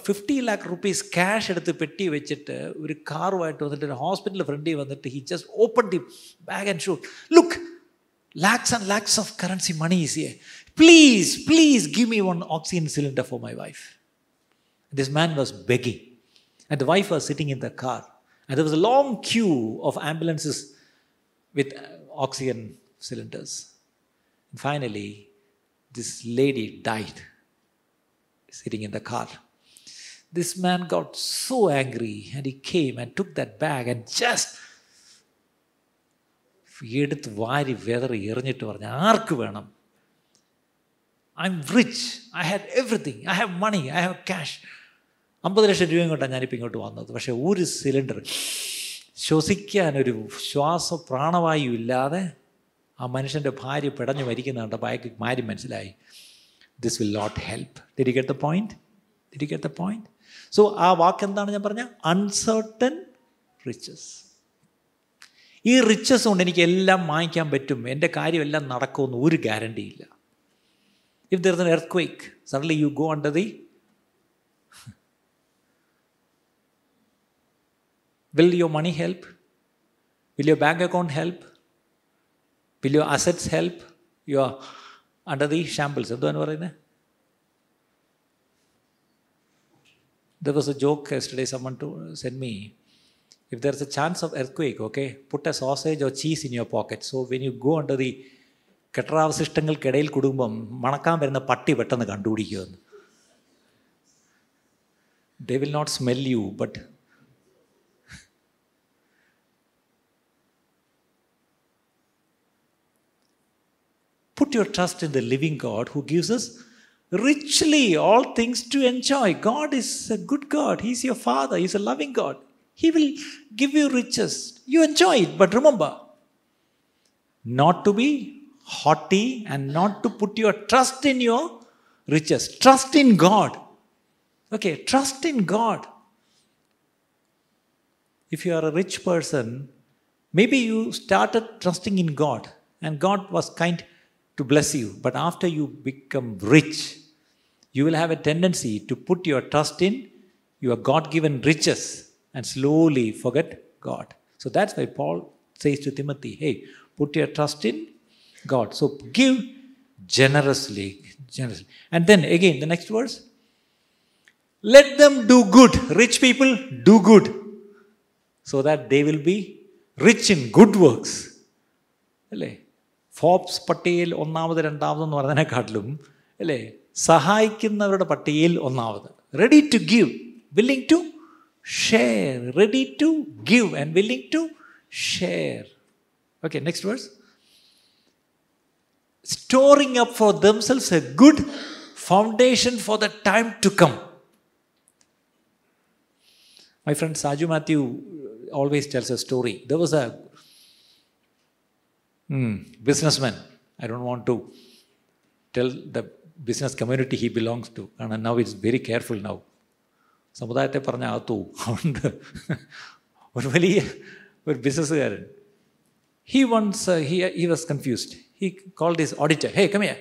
fifty lakh rupees cash എടുത്ത് പെട്ടി വെച്ചിട്ട് ഒരു കാറുമായിട്ട് വന്നിട്ട് ഒരു ഹോസ്പിറ്റലിൽ ഫ്രണ്ടിൽ വന്നിട്ട് he just open the bag and shoe look lakhs and lakhs of currency money is here please please give me one oxygen cylinder for my wife this man was begging and the wife was sitting in the car And there was a long queue of ambulances with oxygen cylinders. And finally, this lady died sitting in the car. This man got so angry and he came and took that bag and just എടുത്ത് വാരി വെതറി എറിഞ്ഞിട്ട് പറഞ്ഞു ആർക്ക് വേണം I M rich I have everything I have money I have cash അമ്പത് ലക്ഷം രൂപയും കൊണ്ടാണ് ഞാനിപ്പോൾ ഇങ്ങോട്ട് വന്നത് പക്ഷേ ഒരു സിലിണ്ടർ ശ്വസിക്കാനൊരു ശ്വാസ പ്രാണവായു ഇല്ലാതെ ആ മനുഷ്യൻ്റെ ഭാര്യ പിടഞ്ഞു മരിക്കുന്ന കണ്ടപ്പോൾ അയാൾക്ക് ഭാര്യ മനസ്സിലായി this will not help ഡിരി get the point ഡിരി get the point so ആ വാക്ക് എന്താണ് ഞാൻ പറഞ്ഞ? അൺസർട്ടൻ റിച്ചസ് ഈ റിച്ചസ് കൊണ്ട് എനിക്ക് എല്ലാം വാങ്ങിക്കാൻ പറ്റും. എന്റെ കാര്യമെല്ലാം നടക്കുമെന്ന് ഒരു ഗ്യാരണ്ടി ഇല്ല. If there then earthquake suddenly you go under the will your money help will your bank account help will your assets help are under the shambles. എന്താണ് പറയുന്നത് There was a joke yesterday, someone to send me. If there's a chance of earthquake, okay, put a sausage or cheese in your pocket. So when you go under the കെട്ടറാവശിഷ്ടങ്ങൾക്കിടയിൽ കുടുംബം മണക്കാൻ വരുന്ന പട്ടി പെട്ടെന്ന് കണ്ടുപിടിക്കുമെന്ന് they will not smell you but Put your trust in the living God who gives us richly all things to enjoy. God is a good God. He's your Father. He's a loving God. He will give you riches. You enjoy it. But remember, not to be haughty and not to put your trust in your riches. Trust in God. Okay, trust in God. If you are a rich person, maybe you started trusting in God and God was kind to bless you. But after you become rich, you will have a tendency to put your trust in your God given riches and slowly forget God. So that's why Paul says to Timothy, hey, put your trust in God. So give generously. generously. And then again, the next verse. Let them do good. Rich people do good. So that they will be rich in good works. അല്ലേ Forbes പട്ടികയിൽ ഒന്നാമത് രണ്ടാമത് എന്ന് പറഞ്ഞതിനെക്കാട്ടിലും അല്ലേ സഹായിക്കുന്നവരുടെ പട്ടികയിൽ ഒന്നാമത് ready to give willing to share ready to give and willing to share okay next verse storing up for themselves a good foundation for the time to come. My friend Saju Matthew always tells a story. There was a hmm, businessman. I don't want to tell the business community he belongs to. And now it's very careful now. സമുദായത്തെ പറഞ്ഞ അകത്തു അതുകൊണ്ട് ഒരു വലിയ ഒരു ബിസിനസ്സുകാരൻ he once uh, he, he was confused he called his auditor hey come here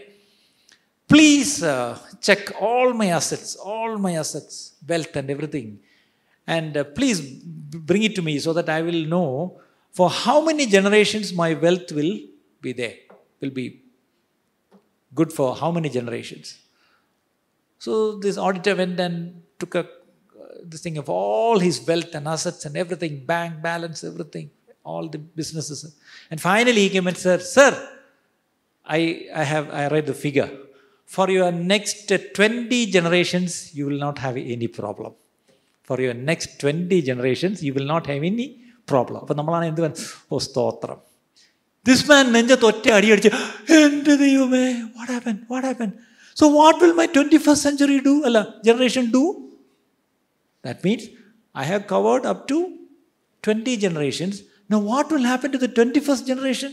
please uh, check all my assets all my assets wealth and everything and uh, please b- bring it to me so that i will know for how many generations my wealth good for how many generations so this auditor went and took a this thing of all his wealth and assets and everything bank balance everything all the businesses. And finally he came and said, Sir, I, I have I read the figure. For your next 20 generations, you will not have any problem. For your next 20 generations, you will not have any problem. അപ്പം നമ്മളാണ് എന്ത് ഓ സ്തോത്രം this man നെഞ്ചത്ത് ഒറ്റ അടി അടിച്ച് എൻ്റെ ദൈവമേ what happen what happen so what will my twenty first century do അല്ല generation do that means I have covered up to twenty generations Now, what will happen to the 21st generation?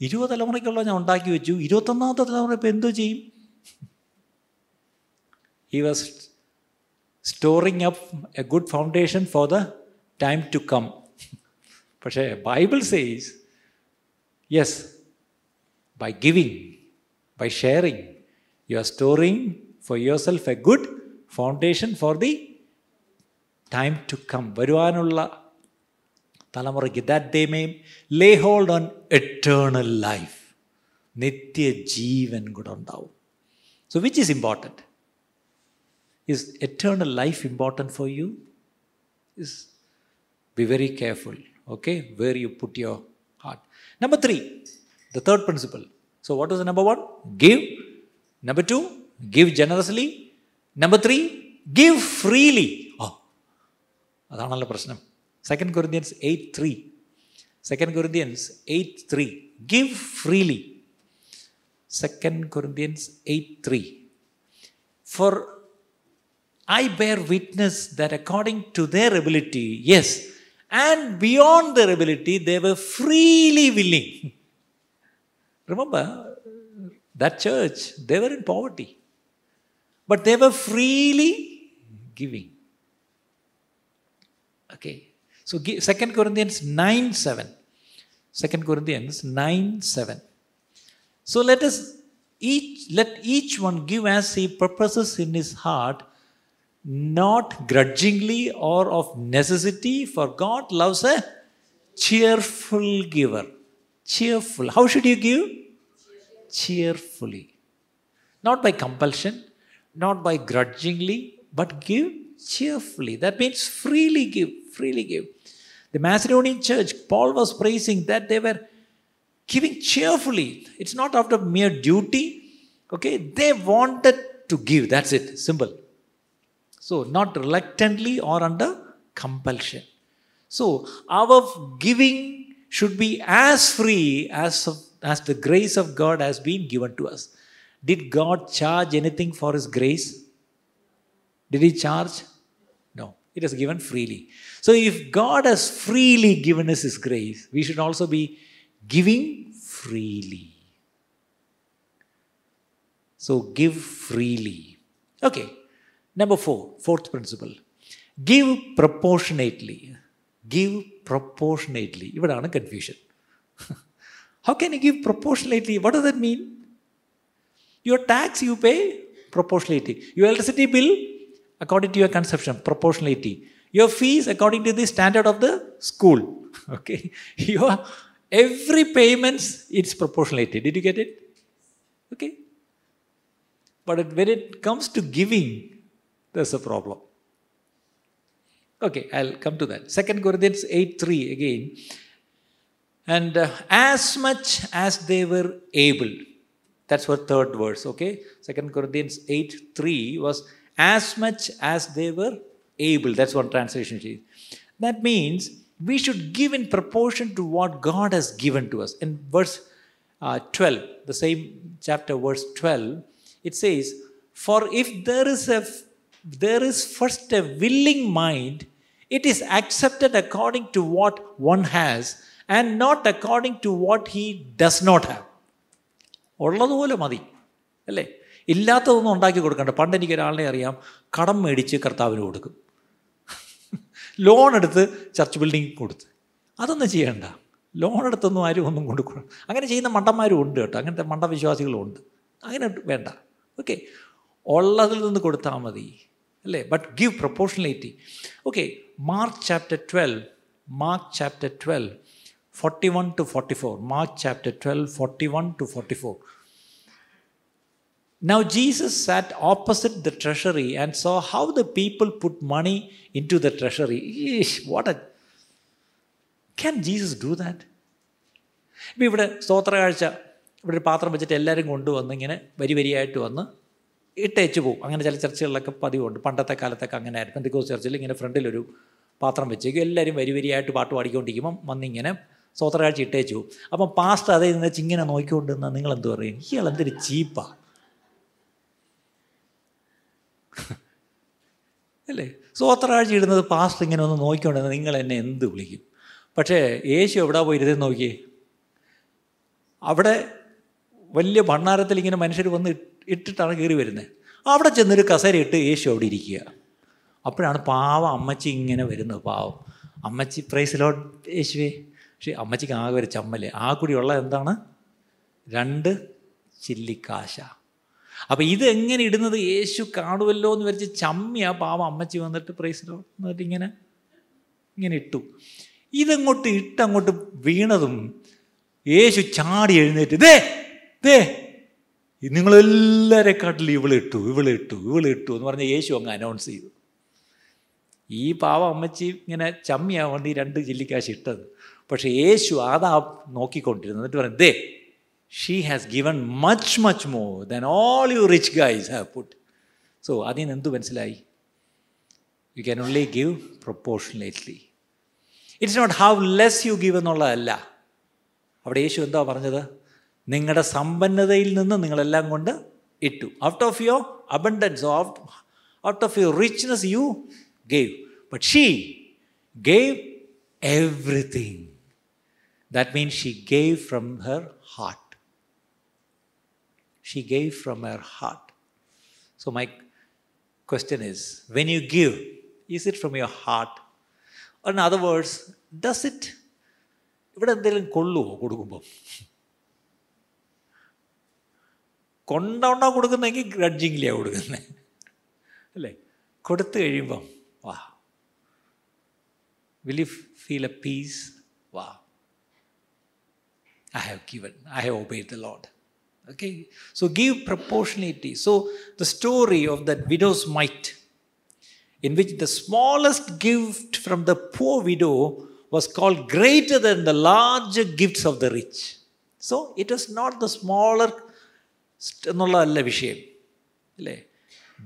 ഇരുപത് തലമുറയ്ക്കുള്ള ഞാൻ ഉണ്ടാക്കി വെച്ചു ഇരുപത്തൊന്നാമത്തെ തലമുറ ഇപ്പം എന്തോ ചെയ്യും he was storing up A good foundation for the time to come പക്ഷേ Bible says yes by giving by sharing you are storing for your self A good foundation for the time to come വരുവാനുള്ള തലമുറയ്ക്ക് that they may Leh hold on eternal life നിത്യജീവൻ കൂടെ ഉണ്ടാവും so which is important is eternal life important for you is be very careful okay where you put your heart number three the third principal so what is number one give number two give generously number three give freely ഓ അതാണല്ലോ പ്രശ്നം Second Corinthians 8 3. 2 Corinthians 8 3. Give freely. 2 Corinthians 8 3. For I bear witness that according to their ability, yes, and beyond their ability, they were freely willing. Remember, that church, they were in poverty, but they were freely giving. Okay. So 2 Corinthians 9 7. 2 Corinthians 9 7. So let us each let each one give as he purposes in his heart, not grudgingly or of necessity, for God loves a cheerful giver. Cheerful. How should you give? Cheerfully. Not by compulsion, not by grudgingly, but give cheerfully. That means freely give, freely give. The Macedonian church, Paul was praising that they were giving cheerfully. It's not out of mere duty. Okay, they wanted to give. That's it. Simple. So, not reluctantly or under compulsion. So, our giving should be as free as, as the grace of God has been given to us. Did God charge anything for His grace? Did He charge? No, it is given freely. So, if God has freely given us His grace, we should also be giving freely. So, give freely. Okay, number four, fourth principle give proportionately. Give proportionately. ഇവിടാണ് confusion how can you give proportionately what does that mean your tax U pay proportionality. Your electricity bill, according to your consumption, proportionality. Your fees, according to the standard of the school. Okay. Your every payments, it's proportionality. Did you get it? Okay. But when it comes to giving, there's a problem. Okay, I'll come to that. Second Corinthians 8 3 again. And uh, as much as they were able, that's what third verse, okay? Second Corinthians 8 3 was as much as they were able. That's one translation. That means we should give in proportion to what God has given to us. In verse uh, 12, the same chapter, verse 12, it says, For if there is a there is first a willing mind, it is accepted according to what one has and not according to what he does not have. ഉള്ളതുപോലെ മതി അല്ലേ? ഇല്ലാത്തതൊന്നും ഉണ്ടാക്കി കൊടുക്കണ്ട. പണ്ട് എനിക്ക് അറിയാം കടം മേടിച്ച് കർത്താവിന് കൊടുക്കും. ലോൺ എടുത്ത് ചർച്ച് ബിൽഡിംഗ് കൊടുത്ത്. അതൊന്നും ചെയ്യണ്ട. ലോൺ എടുത്തൊന്നും ആരും ഒന്നും കൊടുക്കണം അങ്ങനെ ചെയ്യുന്ന മണ്ടന്മാരും ഉണ്ട് കേട്ടോ. അങ്ങനത്തെ മണ്ടവിശ്വാസികളും ഉണ്ട്. അങ്ങനെ വേണ്ട. ഓക്കെ ഉള്ളതിൽ നിന്ന് കൊടുത്താൽ മതി. അല്ലേ but give proportionality okay Mark chapter twelve Mark chapter twelve 41 to 44. Mark chapter 12, 41 to 44. Now Jesus sat opposite the treasury and saw how the people put money into the treasury. What a. Can Jesus do that? ഇപ്പം ഇവിടെ സ്തോത്രകാഴ്ച ഇവിടെ പാത്രം വെച്ചിട്ട് എല്ലാവരും കൊണ്ടുവന്ന് ഇങ്ങനെ വരി വരിയായിട്ട് വന്ന് ഇട്ടേച്ച് പോകും അങ്ങനെ ചില ചർച്ചകളിലൊക്കെ പതിവുണ്ട്. പണ്ടത്തെ കാലത്തൊക്കെ അങ്ങനെ ആയിരുന്നു പെന്തിക്കോസ് ചർച്ചിൽ ഇങ്ങനെ ഫ്രണ്ടിലൊരു പാത്രം വെച്ചേക്കും. എല്ലാവരും വരി വരിയായിട്ട് പാട്ട് പാടിക്കൊണ്ടിരിക്കുമ്പം വന്നിങ്ങനെ സ്വോത്രകാഴ്ച ഇട്ടേച്ചു പോകും അപ്പം പാസ്റ്റ് അതേ നിന്ന് ചിങ്ങനെ നോക്കിക്കൊണ്ട് നിന്നാൽ നിങ്ങൾ എന്ത് പറയും? ഇയാൾ എന്തൊരു ചീപ്പാ. അല്ലേ? സ്വോത്രകാഴ്ച ഇടുന്നത് പാസ്റ്റ് ഇങ്ങനെ ഒന്ന് നോക്കിക്കൊണ്ട് നിങ്ങൾ എന്നെ എന്ത് വിളിക്കും? പക്ഷേ യേശു എവിടെ പോയി ഇരുന്ന് നോക്കിയേ? അവിടെ വലിയ ഭണ്ണാരത്തിൽ ഇങ്ങനെ മനുഷ്യർ വന്ന് ഇട്ടിട്ടാണ് കയറി വരുന്നത് അവിടെ ചെന്നൊരു കസേര ഇട്ട് യേശു അവിടെ ഇരിക്കുക. അപ്പോഴാണ് പാവം അമ്മച്ചി ഇങ്ങനെ വരുന്നത് പാവം. അമ്മച്ചി പ്രൈസ് പ്രൈസിലോ യേശുവേ. പക്ഷേ അമ്മച്ചിക്ക് ആകെ ഒരു ചമ്മൽ. ആ കൂടി ഉള്ള എന്താണ്? രണ്ട് ചില്ലിക്കാശ. അപ്പം ഇത് എങ്ങനെ ഇടുന്നത്? യേശു കാണുമല്ലോ എന്ന് വിചാരിച്ച് ചമ്മി ആ പാവം അമ്മച്ചി വന്നിട്ട് പ്രൈസ് പ്രൈസിലോ എന്നിട്ട് ഇങ്ങനെ ഇങ്ങനെ ഇട്ടു. ഇതങ്ങോട്ട് ഇട്ടങ്ങോട്ട് വീണതും യേശു ചാടി എഴുന്നേറ്റ് ദേ ദേ നിങ്ങളെല്ലാവരെക്കാട്ടിലും ഇവളിട്ടു ഇവളിട്ടു ഇവളെ ഇട്ടു ഇവളെ ഇട്ടു എന്ന് പറഞ്ഞ യേശു അങ്ങ് അനൗൺസ് ചെയ്തു. ഈ പാവ അമ്മച്ചി ഇങ്ങനെ ചമ്മിയാവേണ്ടി രണ്ട് ചില്ലിക്കാശ് ഇട്ടത്. പക്ഷേ യേശു അതാ നോക്കിക്കൊണ്ടിരുന്നത്. എന്നിട്ട് പറഞ്ഞു they she has given much much more than all you rich guys have put so അതിൽ നിന്ന് എന്ത് മനസ്സിലായി? You can only give proportionately it's not how less you give എന്നുള്ളതല്ല. അവിടെ യേശു എന്താ പറഞ്ഞത്? നിങ്ങളുടെ സമ്പന്നതയിൽ നിന്ന് നിങ്ങളെല്ലാം കൊണ്ട് ഇട്ടു. Out of your abundance out of your richness you gave but she gave everything that means she gave from her heart she gave from her heart so my question is when you give, is it from your heart? Or in other words, does it ഇവിടെ എന്തെങ്കിലും കൊള്ളുമോ കൊടുക്കുമ്പോൾ കൊണ്ടോണ്ടാ കൊടുക്കുന്നെങ്കിൽ ഗ്രഡ്ജിങ്ങിലാണ് കൊടുക്കുന്നത് അല്ലേ കൊടുത്തു കഴിയുമ്പം വാ will you feel a peace വാ I have given I have obeyed the load Okay, so give proportionality. So, the story of that widow's mite, in which the smallest gift from the poor widow was called greater than the larger gifts of the rich. So, it was not the smaller എന്നുള്ളതല്ല വിഷയം അല്ലേ?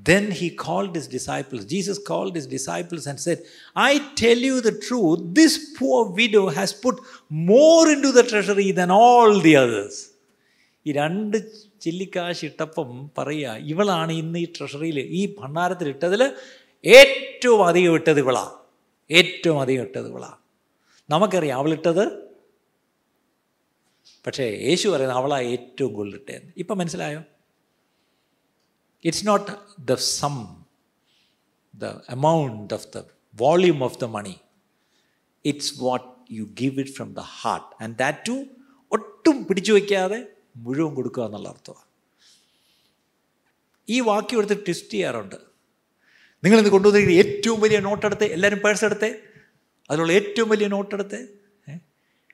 Then he called his disciples Jesus called his disciples and said I tell you the true this poor widow has put more into the treasury than all the others ഈ രണ്ട് ചില്ലിക്കാശ് ഇട്ടപ്പം പറയുക ഇവളാണ് ഇന്ന് ഈ ട്രഷറിയിൽ ഈ ഭണ്ഡാരത്തിൽ ഇട്ടതിൽ ഏറ്റവും അധികം ഇട്ടത് ഇവളാണ് ഏറ്റവും അധികം ഇട്ടത് ഇവളാണ് നമുക്കറിയാം അവളിട്ടത് പക്ഷേ യേശു പറയുന്നത് അവളാണ് ഏറ്റവും കൂടുതൽ കൂടുതലിട്ടേന്ന് ഇപ്പം മനസ്സിലായോ? It's not the sum the amount of the volume of the money it's what you give it from the heart and that too ഒട്ടും പിടിച്ചു വയ്ക്കാതെ മുഴുവൻ കൊടുക്കുക എന്നുള്ള അർത്ഥമാണ്. ഈ വാക്യം എടുത്ത് ട്വിസ്റ്റ് ചെയ്യാറുണ്ട്. നിങ്ങളിന്ന് കൊണ്ടുവന്നിരിക്കുന്ന ഏറ്റവും വലിയ നോട്ടെടുത്ത് എല്ലാവരും പേഴ്സ് എടുത്തേ. അതിലുള്ള ഏറ്റവും വലിയ നോട്ടെടുത്ത്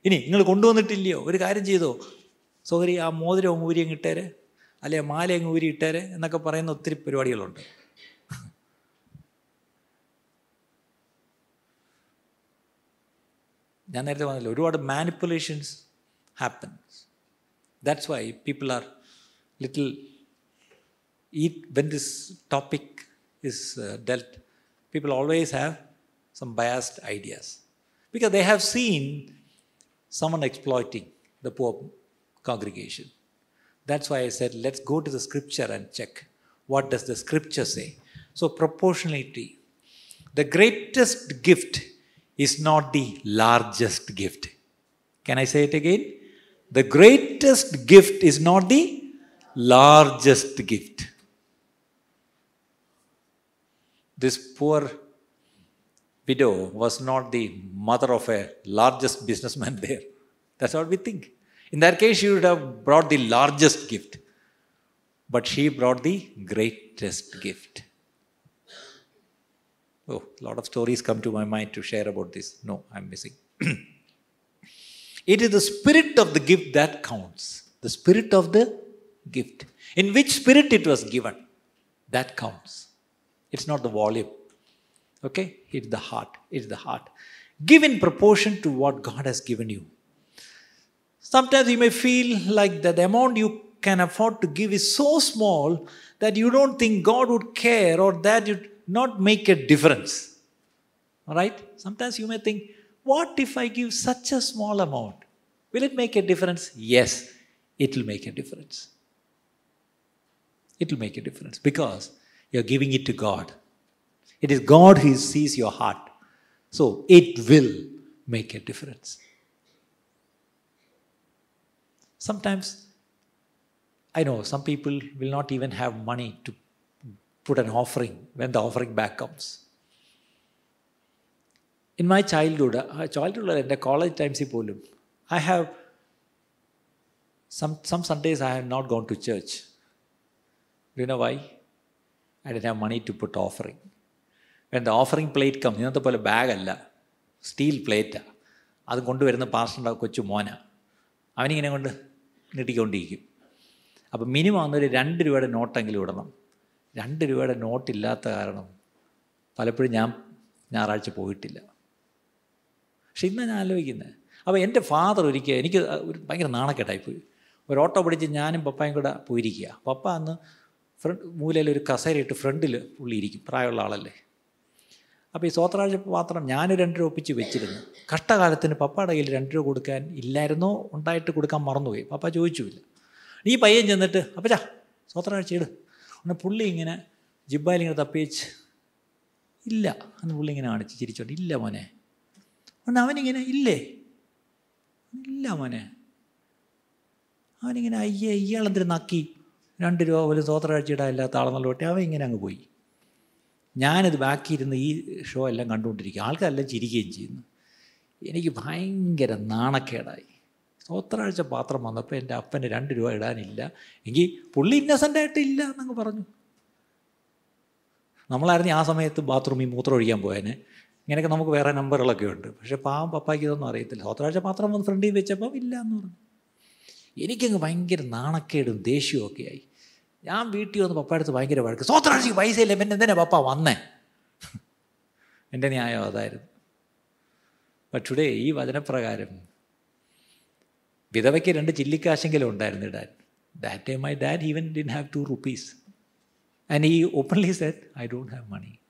ഇനി നിങ്ങൾ കൊണ്ടുവന്നിട്ടില്ലയോ? ഒരു കാര്യം ചെയ്തോ? സോദരി ആ മോതിരം അങ്ങ് ഊരി അങ്ങ് ഇട്ടേരെ. അല്ലെ മാല അങ്ങ് ഊരി ഇട്ടേരെ എന്നൊക്കെ പറയുന്ന ഒത്തിരി പരിപാടികളുണ്ട്. ഞാൻ നേരത്തെ പറഞ്ഞില്ല ഒരുപാട് manipulations happens that's why people are little ഈ when this topic is dealt people always have some biased ideas because they have seen someone exploiting the poor congregation. That's why I said, let's go to the scripture and check. What does the scripture say? So, proportionality. The greatest gift is not the largest gift. Can I say it again? The greatest gift is not the largest gift. This poor widow was not the mother of a largest businessman there. That's what we think. In that case, she would have brought the largest gift. But she brought the greatest gift. Oh, a lot of stories come to my mind to share about this. No, I'm missing. it is the spirit of the gift that counts. The spirit of the gift. In which spirit it was given, that counts. It's not the volume. Okay? It's the heart. It's the heart. Give in proportion to what God has given you. Sometimes you may feel like that the amount you can afford to give is so small that you don't think God would care or that it would not make a difference. All right? Sometimes you may think, what if I give such a small amount? Will it make a difference? Yes, it will make a difference. It will make a difference because you're giving it to God. It is God who sees your heart. So it will make a difference. Sometimes, I know some people will not even have money to put an offering when the offering back comes. In my childhood, uh, childhood and the college times, I have some, some Sundays I have not gone to church. Do you know why? I didn't have money to put offering. When offering plate come ഇന്നത്തെ പോലെ ബാഗല്ല. Steel പ്ലേറ്റാണ് അത് കൊണ്ടുവരുന്ന പാസ്റ്ററിന്റെ കൊച്ചു മോന. അവനിങ്ങനെ കൊണ്ട് നീട്ടിക്കൊണ്ടിരിക്കും. അപ്പോൾ minimum അന്നൊരു രണ്ട് രൂപയുടെ നോട്ടെങ്കിലും ഇടണം. രണ്ട് രൂപയുടെ നോട്ടില്ലാത്ത കാരണം പലപ്പോഴും ഞാൻ ഞായറാഴ്ച പോയിട്ടില്ല. പക്ഷെ ഇന്ന് ഞാൻ ആലോചിക്കുന്നത് അപ്പോൾ എന്റെ ഫാദർ ഒരിക്കൽ എനിക്ക് ഒരു ഭയങ്കര നാണക്കേട്ടായിപ്പോയി ഒരു ഓട്ടോ പിടിച്ച് ഞാനും പപ്പായും കൂടെ പോയിരിക്കുക. പപ്പ അന്ന് ഫ്രണ്ട് മൂലയിൽ ഒരു കസേരയിട്ട് ഫ്രണ്ടിൽ പുള്ളി ഇരിക്കും. പ്രായമുള്ള ആളല്ലേ. അപ്പോൾ ഈ സോത്രാഴ്ച പാത്രം ഞാൻ രണ്ട് രൂപ ഒപ്പിച്ച് വെച്ചിരുന്നു. കഷ്ടകാലത്തിന് പപ്പയുടെ കയ്യിൽ രണ്ട് രൂപ കൊടുക്കാൻ ഇല്ലായിരുന്നോ ഉണ്ടായിട്ട് കൊടുക്കാൻ മറന്നുപോയി. പപ്പ ചോദിച്ചുമില്ല. ഈ പയ്യൻ ചെന്നിട്ട് അപ്പച്ചാ സോത്രാഴ്ച ഇട് ഒന്ന് പുള്ളി ഇങ്ങനെ ജിബ്ബായിൽ ഇങ്ങനെ തപ്പിച്ച് ഇല്ല അന്ന് പുള്ളി ഇങ്ങനെ കാണിച്ച് ചിരിച്ചോണ്ട് ഇല്ല മോനെ. ഒന്ന് അവനിങ്ങനെ ഇല്ലേ? ഇല്ല മോനെ. അവനിങ്ങനെ അയ്യേ ഇയാളെന്തിനു നക്കി? രണ്ട് രൂപ പോലും സോത്രാഴ്ച ഇടാൻ ഇല്ലാത്ത ആളെന്നുള്ള കുട്ടി അവൻ ഇങ്ങനെ അങ്ങ് പോയി. ഞാനിത് ബാക്കിയിരുന്ന് ഈ ഷോ എല്ലാം കണ്ടുകൊണ്ടിരിക്കുക. ആൾക്കാരെല്ലാം ചിരിക്കുകയും ചെയ്യുന്നു. എനിക്ക് ഭയങ്കര നാണക്കേടായി. സ്തോത്രാഴ്ച പാത്രം വന്നപ്പോൾ എന്റെ അപ്പന് രണ്ട് രൂപ ഇടാനില്ല. എങ്കിൽ പുള്ളി ഇന്നസെന്റ് ആയിട്ട് ഇല്ല എന്നങ്ങ് പറഞ്ഞു. നമ്മളായിരുന്നു ആ സമയത്ത് ബാത്റൂമിൽ മൂത്രം ഒഴിക്കാൻ പോയേനെ. ഇങ്ങനെയൊക്കെ നമുക്ക് വേറെ നമ്പറുകളൊക്കെ ഉണ്ട്. പക്ഷേ പാവം പപ്പായ്ക്ക് ഇതൊന്നും അറിയത്തില്ല. സ്തോത്രാഴ്ച പാത്രം വന്ന് ഫ്രണ്ടിൽ വെച്ചപ്പം ഇല്ല എന്ന് പറഞ്ഞു. എനിക്കങ്ങ് ഭയങ്കര നാണക്കേടും ദേഷ്യവും ആയി. ഞാൻ വീട്ടിൽ വന്ന് പപ്പയടുത്ത് ഭയങ്കര വഴക്ക് സ്വത്രാഴ്ചയ്ക്ക് പൈസയില്ല പിന്നെ എന്തിനാ പപ്പ വന്നേ എൻ്റെ ന്യായം അതായിരുന്നു ബട്ട് ടുഡേ ഈ വചനപ്രകാരം വിധവയ്ക്ക് രണ്ട് ചില്ലിക്കാശെങ്കിലും ഉണ്ടായിരുന്നു ഇടാൻ that time my dad even didn't have two rupees And he openly said, I don't have money.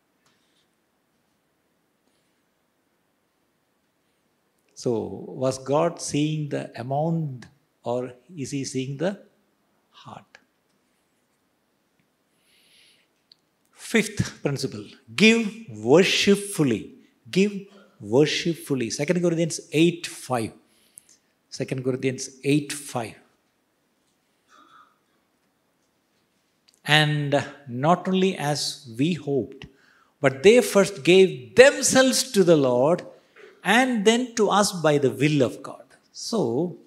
So, was God seeing the amount or is he seeing the heart? Fifth principle give worshipfully. Give worshipfully. 2 Corinthians 8 5. 2 Corinthians 8 5. And not only as we hoped, but they first gave themselves to the Lord and then to us by the will of God. So,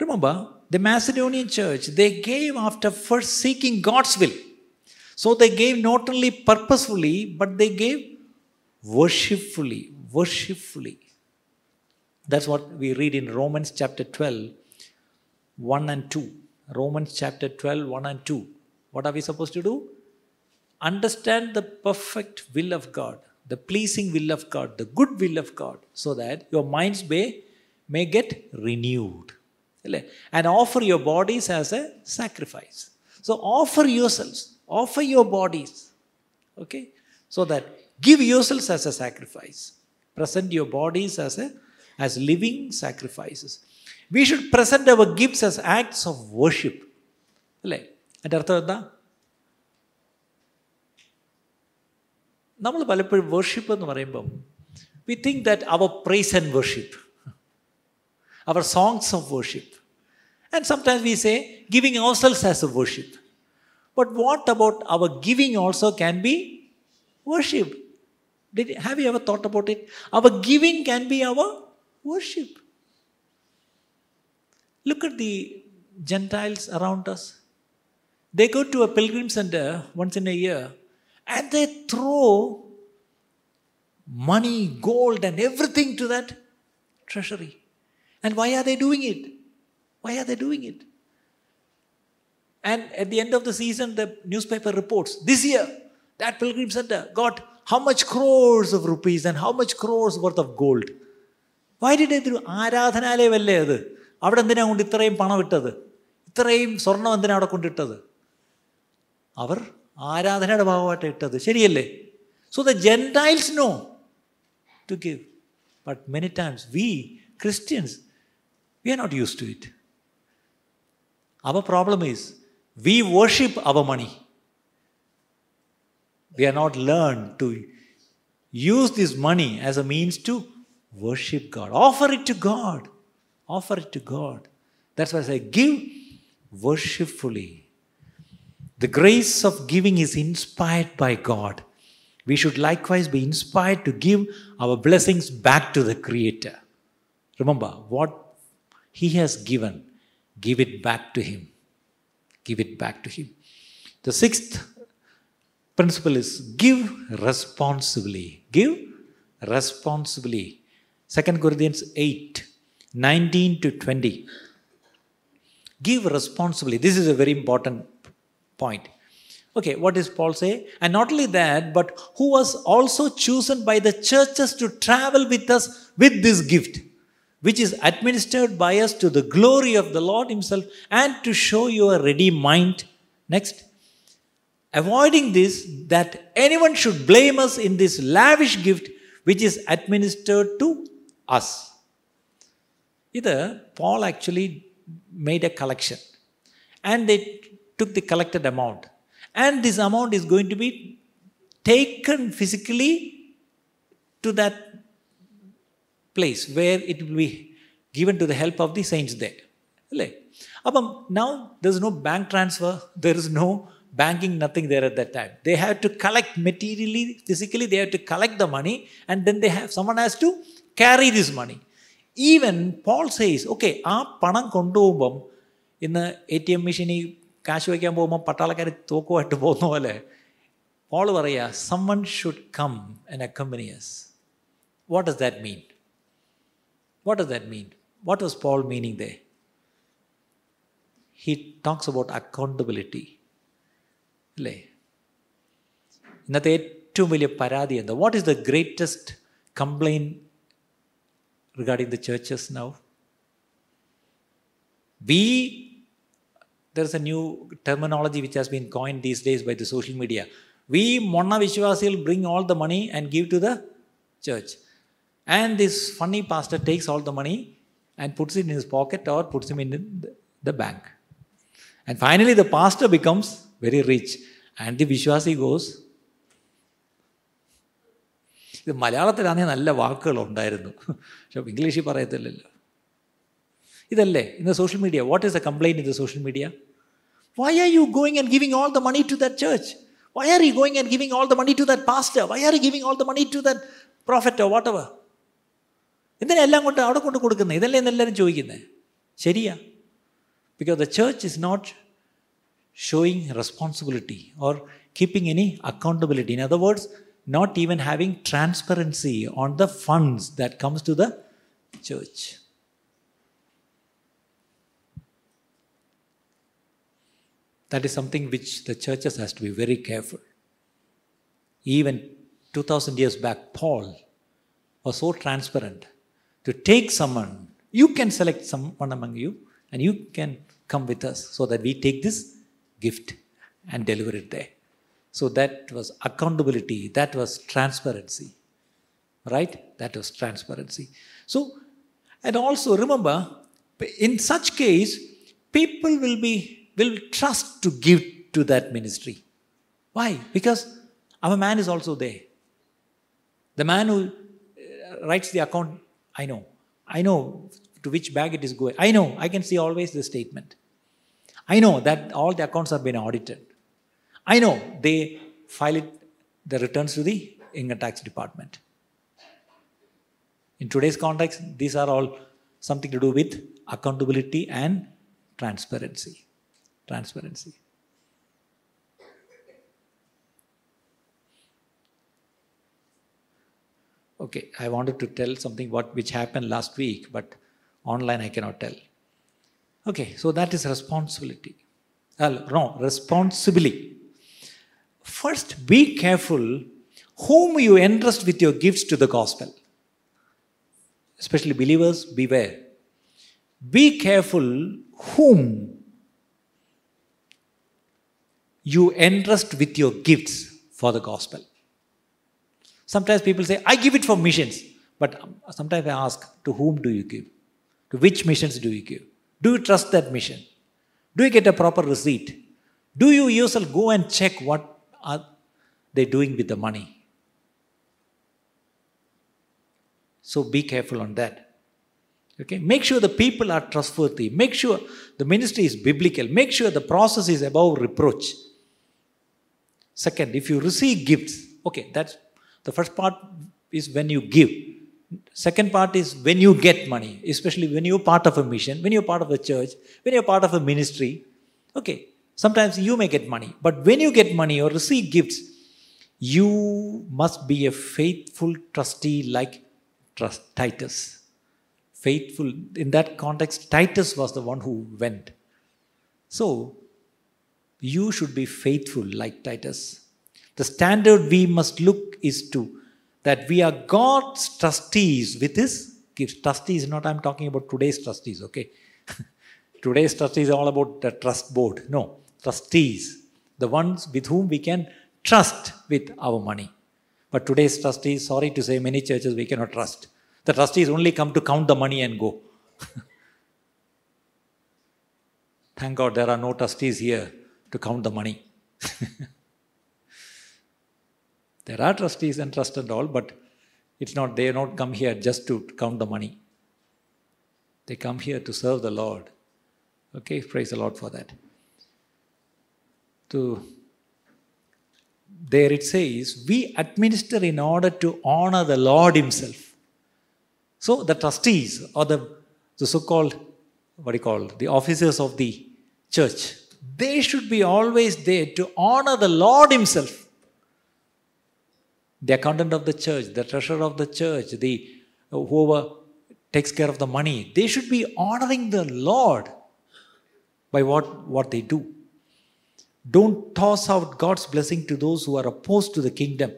remember, the Macedonian church, they gave after first seeking God's will. So they gave not only purposefully, but they gave worshipfully. Worshipfully. That's what we read in Romans chapter 12, 1 and 2. Romans chapter 12, 1 and 2. What are we supposed to do? Understand the perfect will of God the pleasing will of God, the good will of God, so that your minds may, may get renewed. And offer your bodies as a sacrifice. So offer yourselves, offer your bodies, okay, so that give yourselves as a sacrifice. Present your bodies as a as living sacrifices. We should present our gifts as acts of worship. അല്ലേ എൻ്റെ അർത്ഥം എന്താ നമ്മൾ പലപ്പോഴും worship എന്ന് പറയുമ്പം we think that our price and worship our songs of worship and sometimes we say giving our selves as A worship But what about our giving also can be worship? Did, have you ever thought about it? Our giving can be our worship. Look at the Gentiles around us. They go to a pilgrim center once in a year and they throw money, gold, and everything to that treasury. And why are they doing it? Why are they doing it? And at the end of the season, the newspaper reports this year, that pilgrim center got how much crores of rupees and how much crores worth of gold. Why did they do ആരാധനാലയമല്ലേ അത് അവിടെ എന്തിനാ കൊണ്ട് ഇത്രയും പണം ഇട്ടത് ഇത്രയും സ്വർണം എന്തിനാ അവിടെ കൊണ്ടിട്ടത് അവർ ആരാധനയുടെ ഭാഗമായിട്ട് ഇട്ടത് ശരിയല്ലേ so the gentiles know to give but many times we Christians we are not used to it our problem is we worship our money. We are not learned to use this money as a means to worship God. Offer it to God. Offer it to God. That's why I say give worshipfully. The grace of giving is inspired by God. We should likewise be inspired to give our blessings back to the Creator. Remember, what He has given, give it back to Him. Give it back to Him. The sixth principle is give responsibly. Give responsibly. 2 Corinthians 8 19 to 20. Give responsibly. This is a very important point. Okay, what does Paul say? And not only that, but who was also chosen by the churches to travel with us with this gift, which is administered by us to the glory of the Lord Himself and to show you a ready mind. Next. Avoiding this, that anyone should blame us in this lavish gift which is administered to us. Either Paul actually made a collection and they took the collected amount. And this amount is going to be taken physically to that place where it will be given to the help of the saints there. അപ്പം now there is no bank transfer, there is no banking, nothing there at that time. They have to collect materially, physically, they have to collect the money, and then they have someone has to carry this money. Even Paul says okay ആ പണം കൊണ്ടുപോകുമ്പം ഇന്ന് A T M മെഷീനിൽ കാശ് വയ്ക്കാൻ പോകുമ്പോൾ പട്ടാളക്കാർ തോക്കുമായിട്ട് പോകുന്ന പോലെ പോൾ പറയുക someone should come and അക്കമ്പനിയസ് what does that mean what does that mean what was Paul meaning they he talks about accountability അല്ലേ ഇന്നത്തെ ഏറ്റവും വലിയ പരാതി എന്താ what is the greatest complaint regarding the churches now. We there's a new terminology which has been coined these days by the social media. We Monna Vishwasil bring all the money and give to the church. And this funny pastor takes all the money and puts it in his pocket or puts him in the bank. And finally, the pastor becomes very rich. And the Vishwasi goes, ഇത് മലയാളത്തിലാണെങ്കിൽ നല്ല വാക്കുകളുണ്ടായിരുന്നു പക്ഷെ ഇംഗ്ലീഷിൽ പറയത്തില്ലല്ലോ ഇതല്ലേ in the social media what is the complaint in the social media why are you going and giving all the money to that church Y are you going and giving all the money to that pastor why are you giving all the money to that പ്രോഫിറ്റോ what ever എന്തിനാ എല്ലാം കൊണ്ട് അവിടെ കൊണ്ട് കൊടുക്കുന്നത് ഇതല്ലേ എന്നെല്ലാവരും ചോദിക്കുന്നത് ശരിയാ because the church is not showing responsibility or keeping any accountability in other words not even having transparency on the funds that comes to the church that is something which the churches has to be very careful even 2000 years back paul was so transparent to take someone you can select someone among you and you can come with us so that we take this gift and deliver it there so that was accountability, that was transparency. Right? That was transparency. So, and also remember, in such case, people will be will trust to give to that ministry. Why? Because our man is also there. The man who uh, writes the account, I know. I know to which bag it is going. I know. I can see always the statement. I know that all the accounts have been audited. I know they file it, the returns to the income tax department. In today's context, these are all something to do with accountability and transparency. Transparency. Okay, I wanted to tell something what which happened last week, but online I cannot tell. Okay, so that is responsibility. Uh, no, responsibly. First, be careful whom you entrust with your gifts to the gospel. Especially believers, beware. Be careful whom you entrust with your gifts for the gospel. Sometimes people say, I give it for missions. But um, sometimes I ask, to whom do you give? To which missions do you give? Do you trust that mission? Do you get a proper receipt? Do you yourself go and check what are they doing with the money? So be careful on that. Okay, make sure the people are trustworthy. Make sure the ministry is biblical. Make sure the process is above reproach. Second, if you receive gifts, okay, that's the first part is when you give. Second part is when you get money, especially when you're part of a mission, when you're part of a church, when you're part of a ministry. Okay, sometimes you may get money, but when you get money or receive gifts, you must be a faithful trustee like Titus. Faithful in that context, Titus was the one who went. So, you should be faithful like Titus. The standard we must look is to that we are God's trustees with His gifts. Trustees, not I'm talking about today's trustees, okay? today's trustees are all about the trust board. No, trustees, the ones with whom we can trust with our money. But today's trustees, sorry to say, many churches we cannot trust. The trustees only come to count the money and go. Thank God there are no trustees here to count the money. there are trustees and trust and all, but it's not, they not come here just to count the money. They come here to serve the Lord. Okay, praise the Lord for that. To there it says, we administer in order to honor the Lord Himself. So the trustees or the, the so-called, what do you call, the officers of the church, they should be always there to honor the Lord Himself. The accountant of the church, the treasurer of the church, the whoever takes care of the money, they should be honoring the Lord by what, what they do. Don't toss out God's blessing to those who are opposed to the kingdom.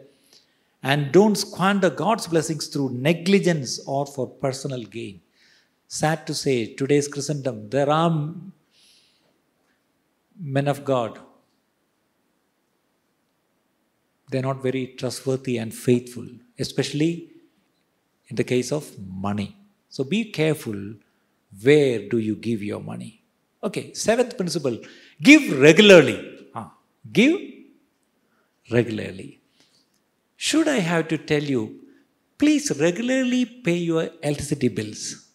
And don't squander God's blessings through negligence or for personal gain. Sad to say, today's Christendom, there are men of God, they're not very trustworthy and faithful, especially in the case of money. So be careful where do you give your money. Okay, seventh principle give regularly. Ah, give regularly. Should I have to tell you, please regularly pay your electricity bills.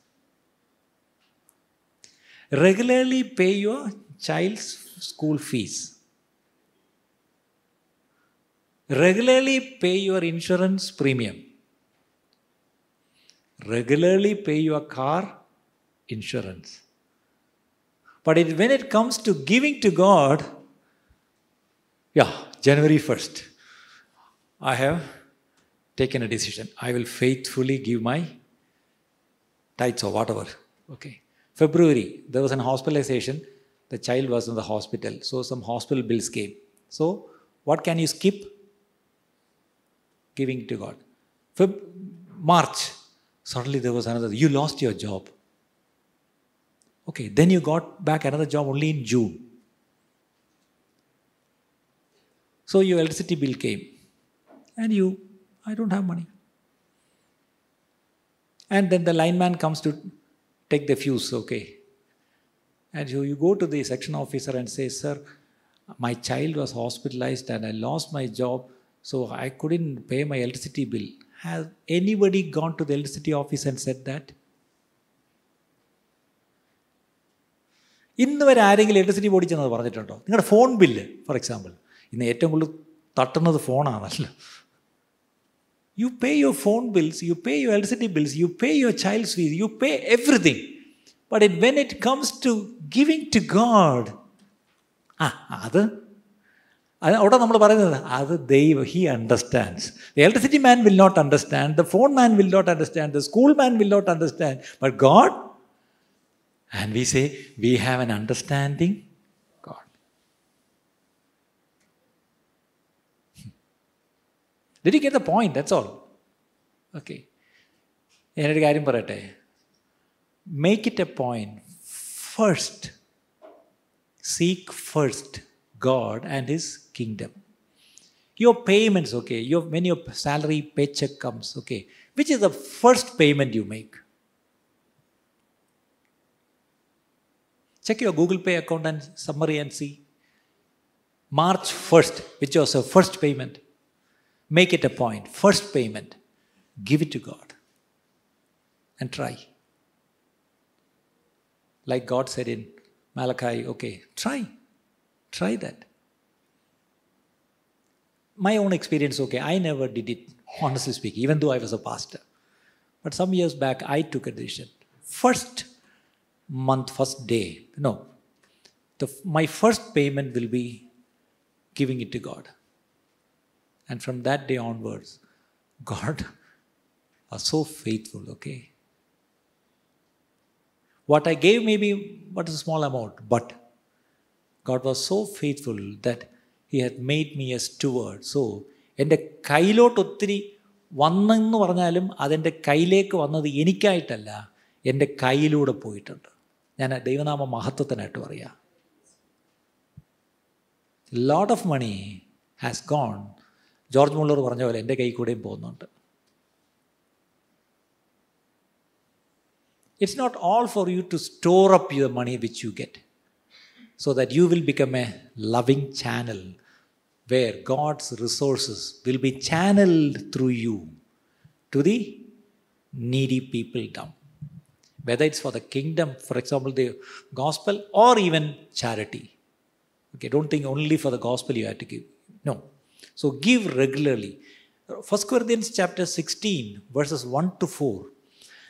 Regularly pay your child's school fees. Regularly pay your insurance premium. Regularly pay your car insurance. But it, when it comes to giving to God, yeah, January 1st, I have taken a decision. I will faithfully give my tithes or whatever. Okay. February, there was an hospitalization. The child was in the hospital. So some hospital bills came. So what can you skip? Giving to God. Feb- March, suddenly there was another. You lost your job. Okay, then you got back another job only in June. So your electricity bill came. And you, I don't have money. And then the lineman comes to take the fuse, okay. And so you go to the section officer and say, Sir, my child was hospitalized and I lost my job, so I couldn't pay my electricity bill. Has anybody gone to the electricity office and said that? ഇന്ന് വരെ ആരെങ്കിലും electricity ബോർഡിൽ ചെന്നത് പറഞ്ഞിട്ടുണ്ടോ നിങ്ങളുടെ phone bill for example ഇന്ന് ഏറ്റവും കൂടുതൽ തട്ടുന്നത് ഫോണാണല്ലോ you pay your phone bills you pay your electricity bills you pay your child's fees you pay everything but it when it comes to giving to God ആ അത് അത് അവിടെ നമ്മൾ പറയുന്നത് അത് ദൈവം he understands the electricity man will not understand the phone man will not understand the school man will not understand but God And we say, we have an understanding God. Did you get the point? That's all. Okay. ഞാനൊരു കാര്യം പറയട്ടെ make it a point first seek first God and His kingdom. Your payments, okay, your, when your salary paycheck comes, okay, which is the first payment you make? Check your Google Pay account and summary and see. March 1st, which was your first payment. Make it a point. First payment. Give it to God. And try. Like God said in Malachi, okay, try. Try that. My own experience, okay, I never did it, honestly speaking, even though I was a pastor. But some years back, I took a decision. First month, first day. No. The, my first payment will be giving it to God. And from that day onwards, God was so faithful, okay? What I gave maybe what is a small amount, but God was so faithful that He had made me a steward. So എന്റെ കയ്യിലോട്ട് ഒത്തിരി വന്നെന്ന് പറഞ്ഞാലും അതെന്റെ കയ്യിലേക്ക് വന്നത് എനിക്കായിട്ടല്ല എന്റെ കയ്യിലൂടെ പോയിട്ടുണ്ട്. ഞാൻ ദൈവനാമ മഹത്വത്തിനായിട്ട് പറയാം. Lot of money has gone George Muller പറഞ്ഞ പോലെ എന്റെ കൈ കൂടെയും പോകുന്നുണ്ട്. It's not all for you to store up your money which you get so that you will become a loving channel where God's resources will be channeled through you to the needy people down. Whether it's for the kingdom, for example, the gospel, or even charity. Okay, don't think only for the gospel you have to give. No. So give regularly. 1 Corinthians chapter 16, verses 1 to 4.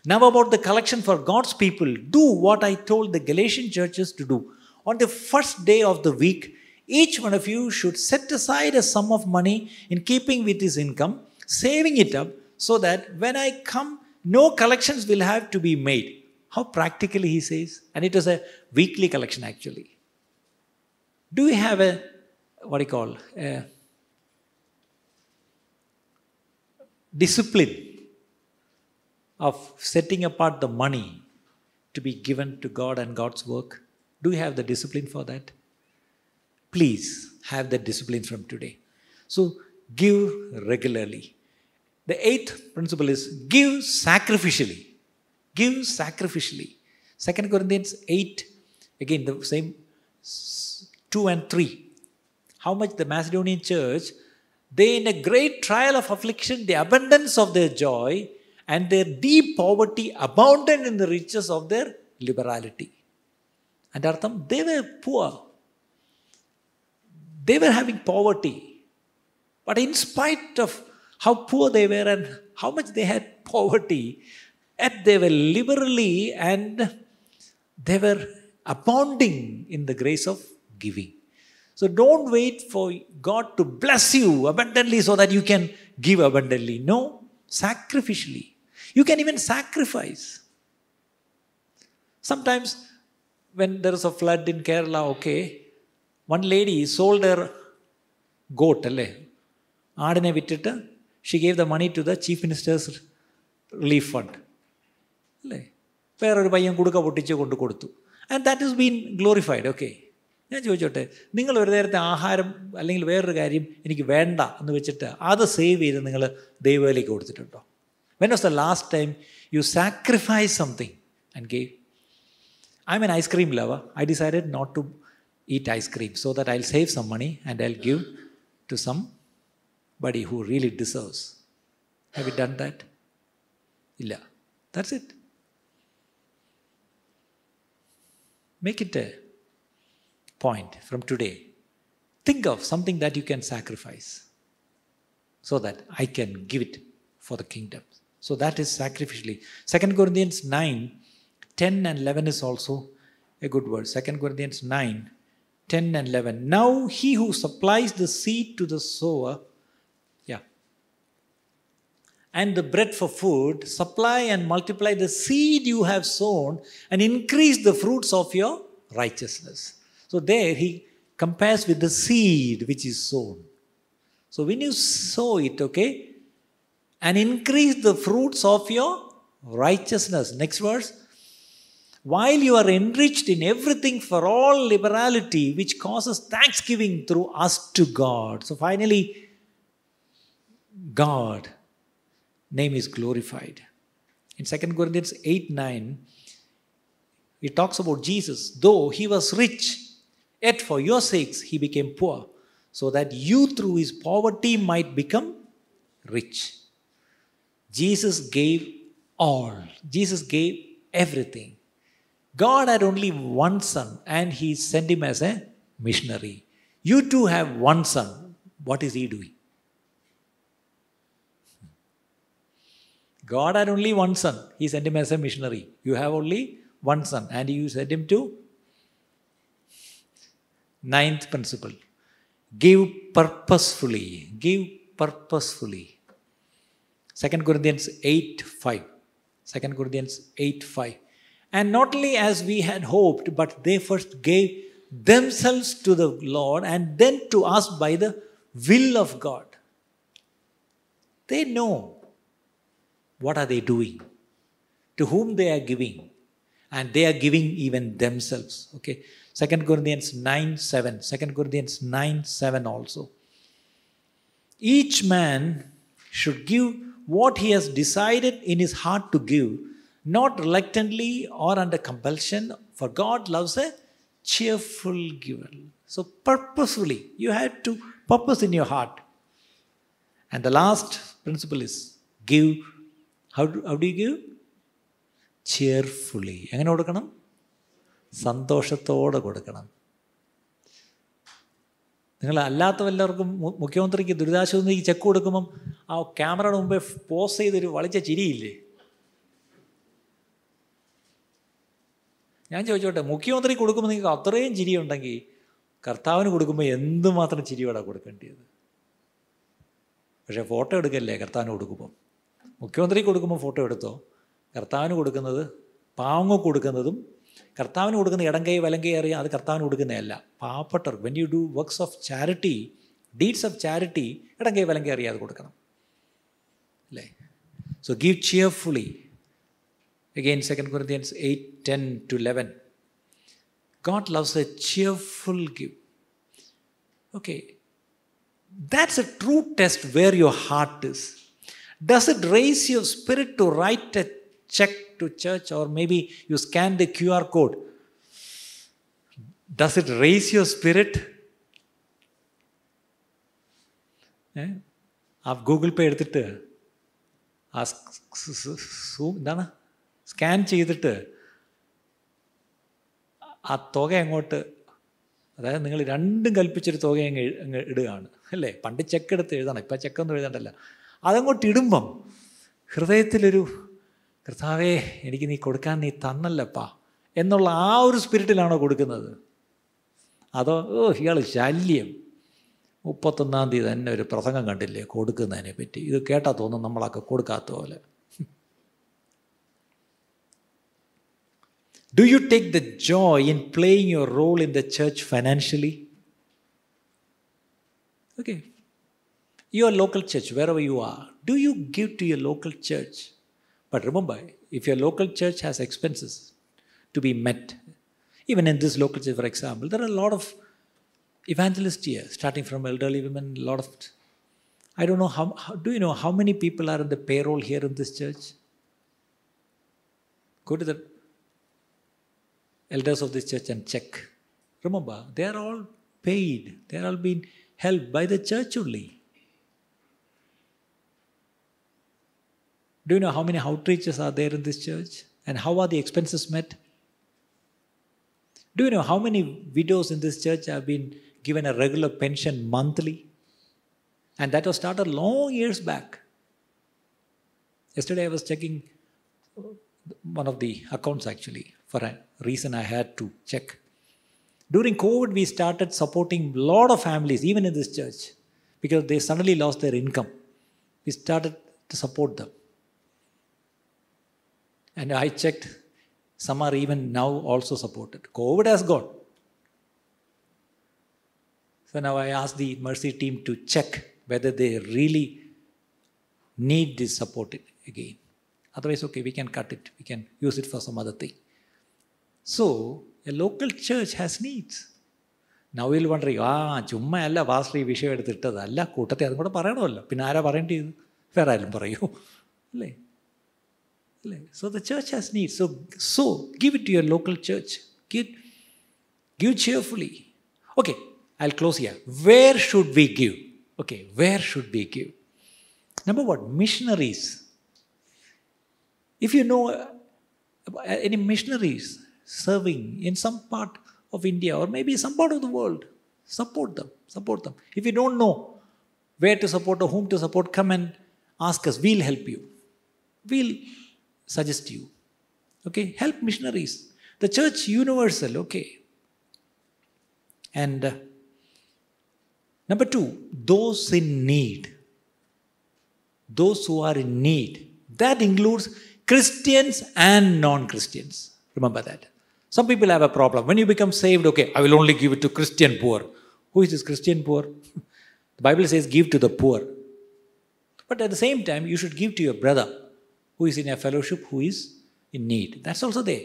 Now, about the collection for God's people, do what I told the Galatian churches to do. On the first day of the week, each one of you should set aside a sum of money in keeping with his income, saving it up, so that when I come, no collections will have to be made. How practically he says. And it was a weekly collection actually. Do we have a, what do you call, a discipline of setting apart the money to be given to God and God's work? Do you have the discipline for that? Please have that discipline from today. So give regularly. The eighth principle is give sacrificially. Give sacrificially. Second Corinthians 8, again the same 2 and 3. How much the Macedonian church, they in a great trial of affliction, the abundance of their joy and their deep poverty abounded in the riches of their liberality. And Artham, they were poor. They were having poverty. But in spite of how poor they were and how much they had poverty, yet they were liberally and they were abounding in the grace of giving. So don't wait for God to bless you abundantly so that you can give abundantly. No, sacrificially. You can even sacrifice. Sometimes when there is a flood in Kerala, okay, one lady sold her goat, അല്ലേ? ആടിനെ വിറ്റിട്ട് she gave the money to the chief minister's relief fund അല്ലേ? വേറൊരു പയ്യൻ കുടുക്ക പൊട്ടിച്ച് കൊണ്ട് കൊടുത്തു. And that is been glorified okay ഞാൻ ചോദിച്ചോട്ടെ നിങ്ങൾ ഒരു നേരത്തെ ആഹാരം അല്ലെങ്കിൽ വേറൊരു കാര്യം എനിക്ക് വേണ്ട എന്ന് വെച്ചിട്ട് അത് സേവ് ചെയ്ത് നിങ്ങൾ ദൈവയിലേക്ക് കൊടുത്തിട്ടുണ്ടോ? When was the last time you sacrifice something and gave I'm an ice cream lover. I decided not to eat ice cream so that I'll save some money and I'll give to somebody who really deserves. Have you done that? Illa. That's it. Make it a point from today. Think of something that you can sacrifice so that I can give it for the kingdom. So that is sacrificially. Second Corinthians 9 10 and 11 is also a good word. 2 Corinthians 9, 10 and 11. Now he who supplies the seed to the sower, yeah, and the bread for food, supply and multiply the seed you have sown and increase the fruits of your righteousness. So there he compares with the seed which is sown. So when you sow it, okay, and increase the fruits of your righteousness. Next verse while you are enriched in everything for all liberality, which causes thanksgiving through us to God. So finally, God, name is glorified. In 2 Corinthians 8 9, it talks about Jesus. Though he was rich, yet for your sakes he became poor, so that you through his poverty might become rich. Jesus gave all, Jesus gave everything. God had only one son and he sent him as a missionary. You too have one son. What is he doing? God had only one son. He sent him as a missionary. You have only one son and you sent him to ninth principle. Give purposefully. Give purposefully. 2 Corinthians 8 5. 2 Corinthians 8 5. And not only as we had hoped, but they first gave themselves to the Lord and then to us by the will of God. They know what are they doing, to whom they are giving, and they are giving even themselves. Okay. 2 Corinthians 9 7. 2 Corinthians 9 7 also. Each man should give what he has decided in his heart to give not reluctantly or under compulsion, for God loves a cheerful giver. So, purposefully, you have to purpose in your heart. And the last principle is give. How do, how do you give? Cheerfully. എങ്ങനെ കൊടുക്കണം സന്തോഷത്തോടെ കൊടുക്കണം നിങ്ങൾ അല്ലാത്ത വല്ലവർക്കും മുഖ്യമന്ത്രിക്ക് ദുരിതാശ്വാസ check കൊടുക്കുമ്പം ആ ക്യാമറയുടെ മുമ്പേ പോസ് ചെയ്തൊരു വളിച്ച ചിരിയില്ലേ ഞാൻ ചോദിച്ചോട്ടെ മുഖ്യമന്ത്രി കൊടുക്കുമ്പോൾ നിങ്ങൾക്ക് അത്രയും ചിരി ഉണ്ടെങ്കിൽ കർത്താവിന് കൊടുക്കുമ്പോൾ എന്തുമാത്രം ചിരിയോടാ കൊടുക്കേണ്ടത് പക്ഷേ ഫോട്ടോ എടുക്കല്ലേ കർത്താവിന് കൊടുക്കുമ്പോൾ മുഖ്യമന്ത്രി കൊടുക്കുമ്പോൾ ഫോട്ടോ എടുത്തോ? കർത്താവിന് കൊടുക്കുന്നത് പാവങ്ങ കൊടുക്കുന്നതും കർത്താവിന് കൊടുക്കുന്ന ഇടം കൈ വലം കൈ അറിയാം അത് കർത്താവിന് കൊടുക്കുന്നതല്ല. പാവപ്പെട്ടവർ when you do works of charity deeds of charity ഇടം കൈ വലം കൈ അറിയാതെ കൊടുക്കണം. അല്ലേ? So give cheerfully Again, 2 Corinthians 8 10 to 11. God loves a cheerful give. Okay, that's a true test where your heart is. Does it raise your spirit to write a check to church or maybe you scan the QR code? Does it raise your spirit? ആ Google പേ എടുത്തിട്ട് ആ എന്താണ് scan ചെയ്തിട്ട് ആ തുക അങ്ങോട്ട് അതായത് നിങ്ങൾ രണ്ടും കൽപ്പിച്ചൊരു തുക അങ്ങ് ഇടുകയാണ് അല്ലേ? പണ്ട് ചെക്ക് എടുത്ത് എഴുതണം ഇപ്പം ചെക്കൊന്നും എഴുതണ്ടല്ല. അതങ്ങോട്ട് ഇടുമ്പം ഹൃദയത്തിലൊരു കർത്താവേ എനിക്ക് നീ കൊടുക്കാൻ നീ തന്നല്ലപ്പാ എന്നുള്ള ആ ഒരു സ്പിരിറ്റിലാണോ കൊടുക്കുന്നത്? അതോ ഓ ഇയാൾ ശല്യം. മുപ്പത്തൊന്നാം തീയതി തന്നെ ഒരു പ്രസംഗം കണ്ടില്ലേ? കൊടുക്കുന്നതിനെ പറ്റി ഇത് കേട്ടാൽ തോന്നും നമ്മളൊക്കെ കൊടുക്കാത്ത പോലെ. Do you take the joy in playing your role in the church financially? Okay. Your local church, wherever you are, do you give to your local church? But remember, if your local church has expenses to be met, even in this local church, for example, there are a lot of evangelists here, starting from elderly women, a lot of. I don't know how, how do you know how many people are in the payroll here in this church? Go to the elders of this church and check. Remember, they are all paid. They are all being helped by the church only. Do you know how many outreaches are there in this church? And how are the expenses met? Do you know how many widows in this church have been given a regular pension monthly? And that was started long years back. Yesterday I was checking one of the accounts actually for a reason I had to check. During COVID, we started supporting a lot of families, even in this church, because they suddenly lost their income. We started to support them. And I checked, some are even now also supported. COVID has gone. So now I asked the Mercy team to check whether they really need this support again. Otherwise, okay, we can cut it, we can use it for some other thing. So a local church has needs നവീൽ വണ്ടറി ആ ചുമ്മാ അല്ല pastor വിഷയം എടുത്തിട്ടത്. അല്ല കൂട്ടത്തെ അതും കൂടെ പറയണമല്ലോ. പിന്നെ ആരാ പറയേണ്ടത് വേറെ ആരും പറയൂ. അല്ലേ? അല്ലേ? So the church has need so so give it your local church give give cheerfully okay I close ചെയ്യാം where should be give okay where should be give number one missionaries if you know any missionaries serving in some part of India or maybe some part of the world, support them. Support them. If you don't know where to support or whom to support, come and ask us. We'll help you. We'll suggest you. Okay, help missionaries. The church universal, okay. And uh, number two, those in need. Those who are in need. That includes Christians and non Christians. Remember that. Some people have a problem. When you become saved, okay, I will only give it to Christian poor. Who is this Christian poor? the Bible says, give to the poor. But at the same time, you should give to your brother who is in a fellowship, who is in need. That's also there.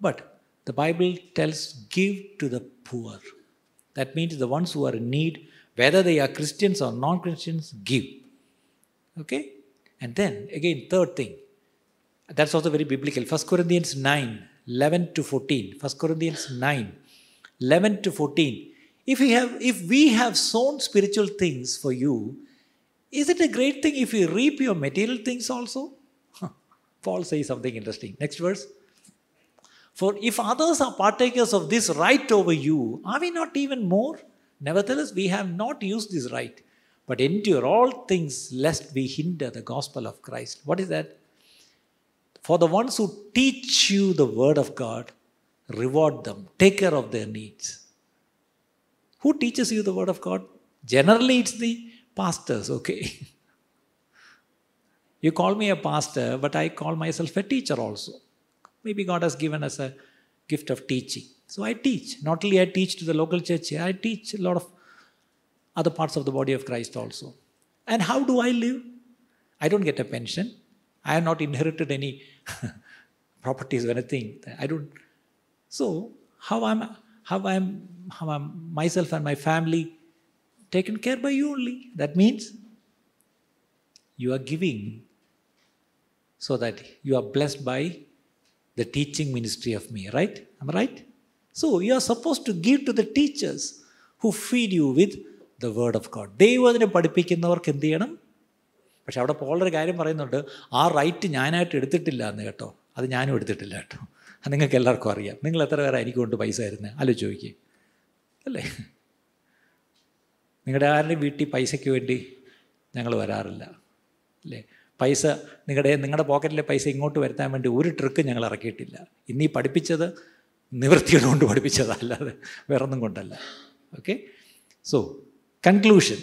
But the Bible tells, give to the poor. That means the ones who are in need, whether they are Christians or non Christians, give. Okay? And then, again, third thing. That's also very biblical. 1 Corinthians 9 11 to 14. 1 Corinthians 9 11 to 14. If we have, if we have sown spiritual things for you, is it a great thing if we reap your material things also? Paul says something interesting. Next verse. For if others are partakers of this right over you, are we not even more? Nevertheless, we have not used this right, but endure all things lest we hinder the gospel of Christ. What is that? For the ones who teach you the word of God, reward them, take care of their needs. Who teaches you the word of God? Generally, it's the pastors, okay? you call me a pastor, but I call myself a teacher also. Maybe God has given us a gift of teaching. So I teach. Not only I teach to the local church here, I teach a lot of other parts of the body of Christ also. And how do I live? I don't get a pension. I have not inherited any properties or anything. I don't. So how am how I'm how I'm myself and my family taken care by you only. That means you are giving so that you are blessed by the teaching ministry of me, right? Am I right? So you are supposed to give to the teachers who feed you with the word of God. ദൈവത്തിനെ പഠിപ്പിക്കുന്നവർക്ക് എന്ത് ചെയ്യണം പക്ഷെ അവിടെ പോളൊരു കാര്യം പറയുന്നുണ്ട് ആ right ഞാനായിട്ട് എടുത്തിട്ടില്ല എന്ന് കേട്ടോ. അത് ഞാനും എടുത്തിട്ടില്ല കേട്ടോ. നിങ്ങൾക്ക് എല്ലാവർക്കും അറിയാം. നിങ്ങൾ എത്ര പേരെ എനിക്ക് കൊണ്ട് പൈസ തരുന്നത് ആലോചിച്ച് നോക്കിയേ. അല്ലേ? നിങ്ങളുടെ ആരുടെയും വീട്ടിൽ പൈസയ്ക്ക് വേണ്ടി ഞങ്ങൾ വരാറില്ല. അല്ലേ? പൈസ നിങ്ങളുടെ നിങ്ങളുടെ പോക്കറ്റിലെ പൈസ ഇങ്ങോട്ട് വരുത്താൻ വേണ്ടി ഒരു ട്രിക്ക് ഞങ്ങൾ ഇറക്കിയിട്ടില്ല. ഇന്നീ പഠിപ്പിച്ചത് നിവൃത്തിയോട് കൊണ്ട് പഠിപ്പിച്ചതല്ലാതെ വേറൊന്നും കൊണ്ടല്ല. Okay? So conclusion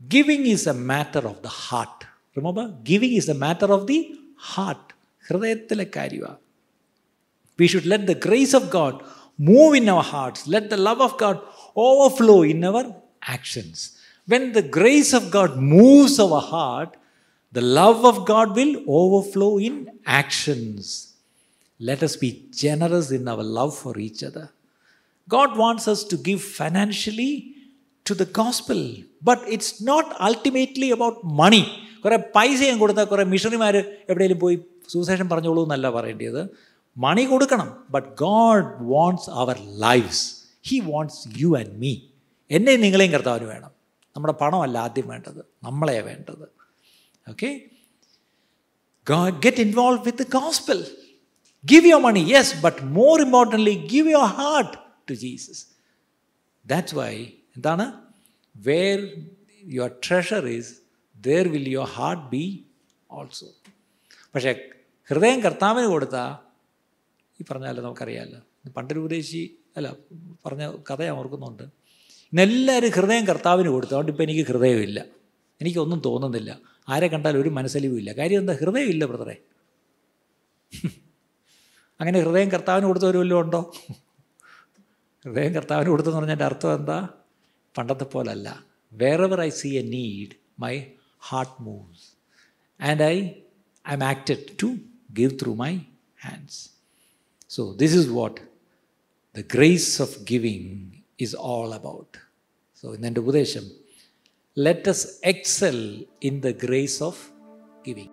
giving is A matter of the heart റിമോബർ giving is A matter of the heart ഹൃദയത്തിലെ കാര്യമാണ് We should let the grace of God move in our hearts. Let the love of God overflow in our actions. When the grace of God moves our heart, the love of God will overflow in actions. Let us be generous in our love for each other. God wants us to give financially to the gospel, but it's not ultimately about money. കുറേ പൈസയും കൊടുത്താൽ കുറേ മിഷണറിമാർ എവിടെയെങ്കിലും പോയി സുവിശേഷം പറഞ്ഞോളൂ എന്നല്ല പറയേണ്ടത് മണി കൊടുക്കണം but God wants our lives he wants you and me എന്നെയും നിങ്ങളെയും കർത്താവിന് വേണം നമ്മുടെ പണമല്ല ആദ്യം വേണ്ടത് നമ്മളെയാണ് വേണ്ടത് okay get involve with the gospel give your money yes but more importantly give your heart to Jesus that's why എന്താണ്? Where your treasure is there will your heart be also പക്ഷേ ഹൃദയം കർത്താവിന് കൊടുത്താൽ ഈ പറഞ്ഞാലോ നമുക്കറിയാമല്ലോ പണ്ടൊരു ഉപദേശി അല്ല പറഞ്ഞ കഥ ഞാൻ ഓർക്കുന്നുണ്ട്. ഇന്നെല്ലാവരും ഹൃദയം കർത്താവിന് കൊടുത്തു. അതുകൊണ്ട് ഇപ്പോൾ എനിക്ക് ഹൃദയമില്ല. എനിക്കൊന്നും തോന്നുന്നില്ല. ആരെ കണ്ടാലും ഒരു മനസ്സലിവും ഇല്ല കാര്യം എന്താ? ഹൃദയമില്ല ബ്രദറെ. അങ്ങനെ ഹൃദയം കർത്താവിന് കൊടുത്തവരും വല്ലതും ഉണ്ടോ? ഹൃദയം കർത്താവിന് കൊടുത്തെന്ന് പറഞ്ഞതിന്റെ അർത്ഥം എന്താ? പണ്ടത്തെ പോലല്ല wherever I see a need my heart moves and I I am acted to give through my hands So, this is what the grace of giving is all about. So, in the ഉപദേശം let us excel in the grace of giving.